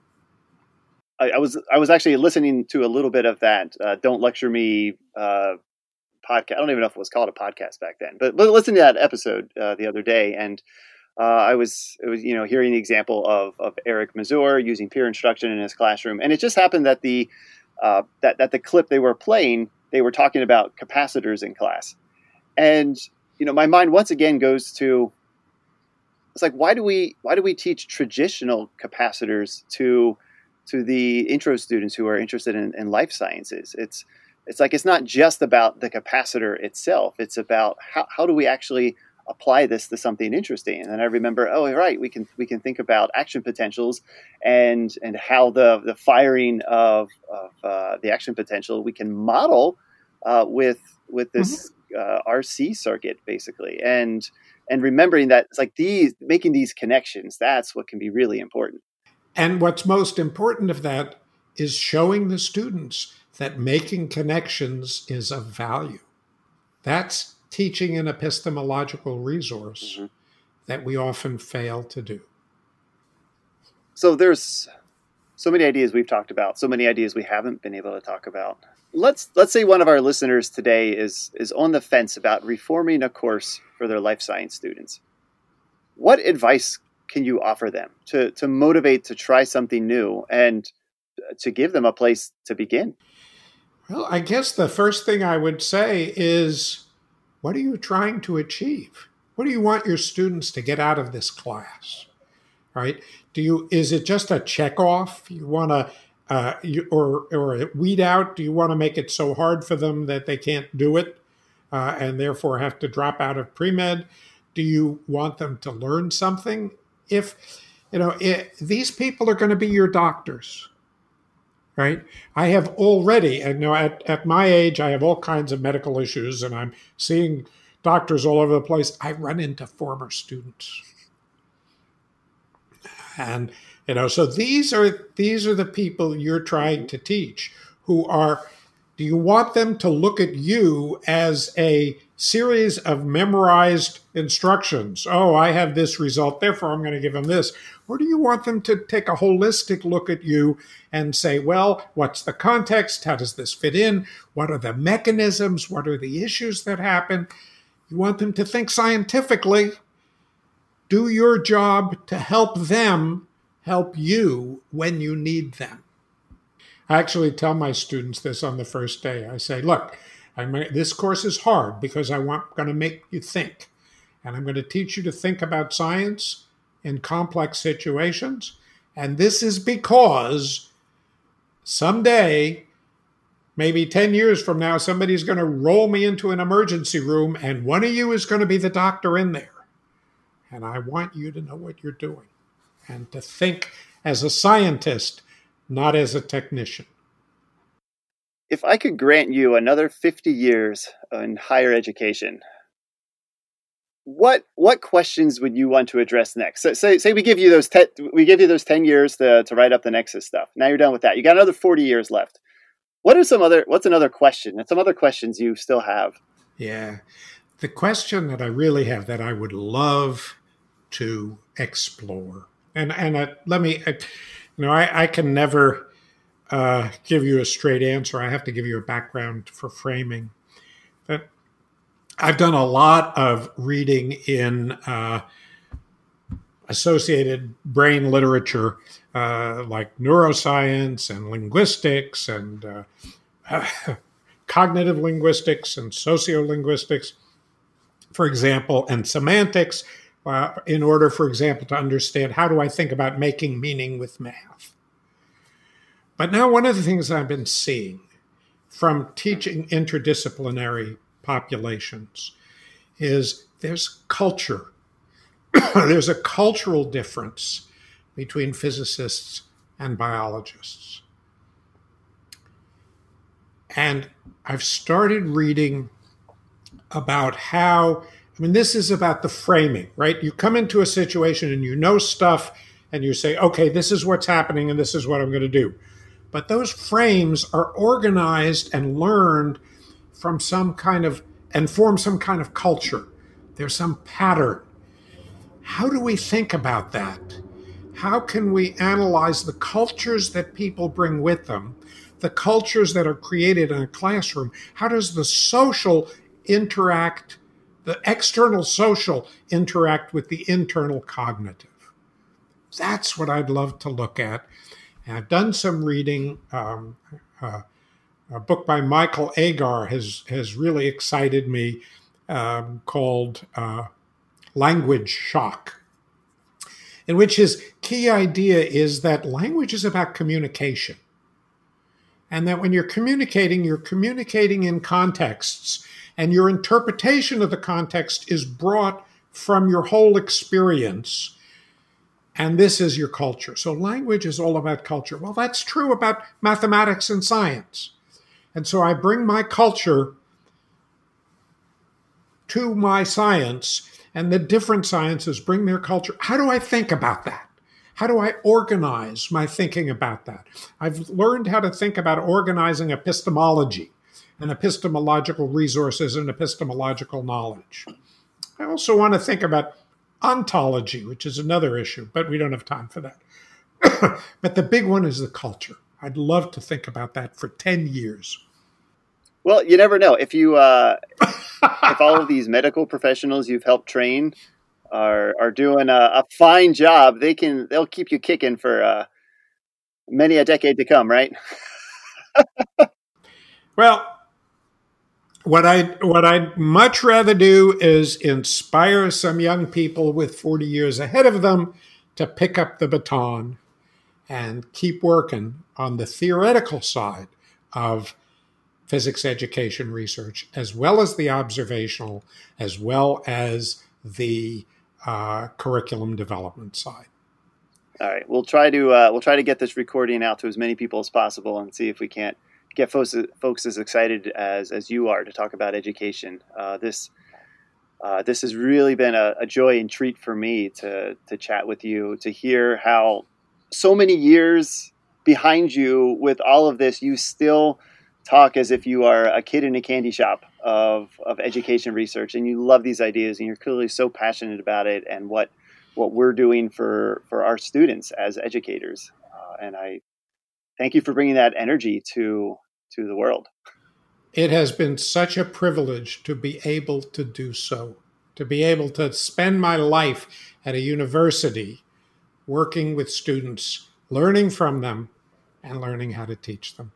I, was I was actually listening to a little bit of that uh, "Don't Lecture Me" uh, podcast. I don't even know if it was called a podcast back then, but, listen to that episode uh, the other day, and uh, I was, was, you know, hearing the example of, of Eric Mazur using peer instruction in his classroom, and it just happened that the uh, that that the clip they were playing, they were talking about capacitors in class, and you know, my mind once again goes to it's like why do we why do we teach traditional capacitors to to the intro students who are interested in, in life sciences? It's it's like it's not just about the capacitor itself. It's about how, how do we actually apply this to something interesting. And then I remember, oh, right, we can we can think about action potentials and and how the the firing of, of uh, the action potential we can model uh, with with this mm-hmm. uh, RC circuit basically. And and remembering that it's like these making these connections that's what can be really important. And what's most important of that is showing the students that making connections is of value. That's teaching an epistemological resource mm-hmm. that we often fail to do. So there's so many ideas we've talked about, so many ideas we haven't been able to talk about. Let's let's say one of our listeners today is is on the fence about reforming a course for their life science students. What advice can you offer them to to motivate to try something new and to give them a place to begin? Well, I guess the first thing I would say is what are you trying to achieve? What do you want your students to get out of this class? Right? Do you is it just a check off? You want to uh, you, or or weed out? Do you want to make it so hard for them that they can't do it, uh, and therefore have to drop out of pre med? Do you want them to learn something? If you know it, these people are going to be your doctors, right? I have already, and you know, at, at my age, I have all kinds of medical issues, and I'm seeing doctors all over the place. I run into former students, and you know, so these are these are the people you're trying to teach who are Do you want them to look at you as a series of memorized instructions? Oh, I have this result, therefore I'm going to give them this. Or do you want them to take a holistic look at you and say, well, what's the context? How does this fit in? What are the mechanisms? What are the issues that happen? You want them to think scientifically. Do your job to help them help you when you need them. I actually tell my students this on the first day. I say, look, I'm, this course is hard because I want going to make you think. And I'm going to teach you to think about science in complex situations. And this is because someday, maybe 10 years from now, somebody's going to roll me into an emergency room and one of you is going to be the doctor in there. And I want you to know what you're doing and to think as a scientist not as a technician. If I could grant you another 50 years in higher education, what what questions would you want to address next? So, say say we give you those te- we give you those 10 years to, to write up the Nexus stuff. Now you're done with that. You got another 40 years left. What are some other what's another question? And some other questions you still have? Yeah. The question that I really have that I would love to explore. And and uh, let me uh, you know, I, I can never uh, give you a straight answer. I have to give you a background for framing. But I've done a lot of reading in uh, associated brain literature, uh, like neuroscience and linguistics and uh, [LAUGHS] cognitive linguistics and sociolinguistics, for example, and semantics uh, in order, for example, to understand how do I think about making meaning with math. But now, one of the things I've been seeing from teaching interdisciplinary populations is there's culture. [COUGHS] there's a cultural difference between physicists and biologists. And I've started reading about how I mean, this is about the framing, right? You come into a situation and you know stuff and you say, okay, this is what's happening and this is what I'm going to do. But those frames are organized and learned from some kind of, and form some kind of culture. There's some pattern. How do we think about that? How can we analyze the cultures that people bring with them, the cultures that are created in a classroom? How does the social interact? the external social interact with the internal cognitive. That's what I'd love to look at. And I've done some reading. Um, uh, a book by Michael Agar has has really excited me, um, called uh, "Language Shock," in which his key idea is that language is about communication, and that when you're communicating, you're communicating in contexts and your interpretation of the context is brought from your whole experience. And this is your culture. So language is all about culture. Well, that's true about mathematics and science. And so I bring my culture to my science, and the different sciences bring their culture. How do I think about that? How do I organize my thinking about that? I've learned how to think about organizing epistemology and epistemological resources and epistemological knowledge. I also want to think about ontology, which is another issue, but we don't have time for that. [COUGHS] but the big one is the culture. I'd love to think about that for 10 years. Well, you never know. If you, uh, if all of these medical professionals you've helped train are are doing a, a fine job, they can they'll keep you kicking for uh, many a decade to come, right? [LAUGHS] well, what I what I'd much rather do is inspire some young people with 40 years ahead of them to pick up the baton and keep working on the theoretical side of physics education research, as well as the observational, as well as the uh, curriculum development side. All right, we'll try to uh, we'll try to get this recording out to as many people as possible and see if we can't get folks, folks as excited as, as you are to talk about education. Uh, this uh, this has really been a, a, joy and treat for me to to chat with you, to hear how so many years behind you with all of this, you still talk as if you are a kid in a candy shop of, of education research and you love these ideas and you're clearly so passionate about it and what what we're doing for for our students as educators uh, and i thank you for bringing that energy to to the world. It has been such a privilege to be able to do so to be able to spend my life at a university working with students learning from them and learning how to teach them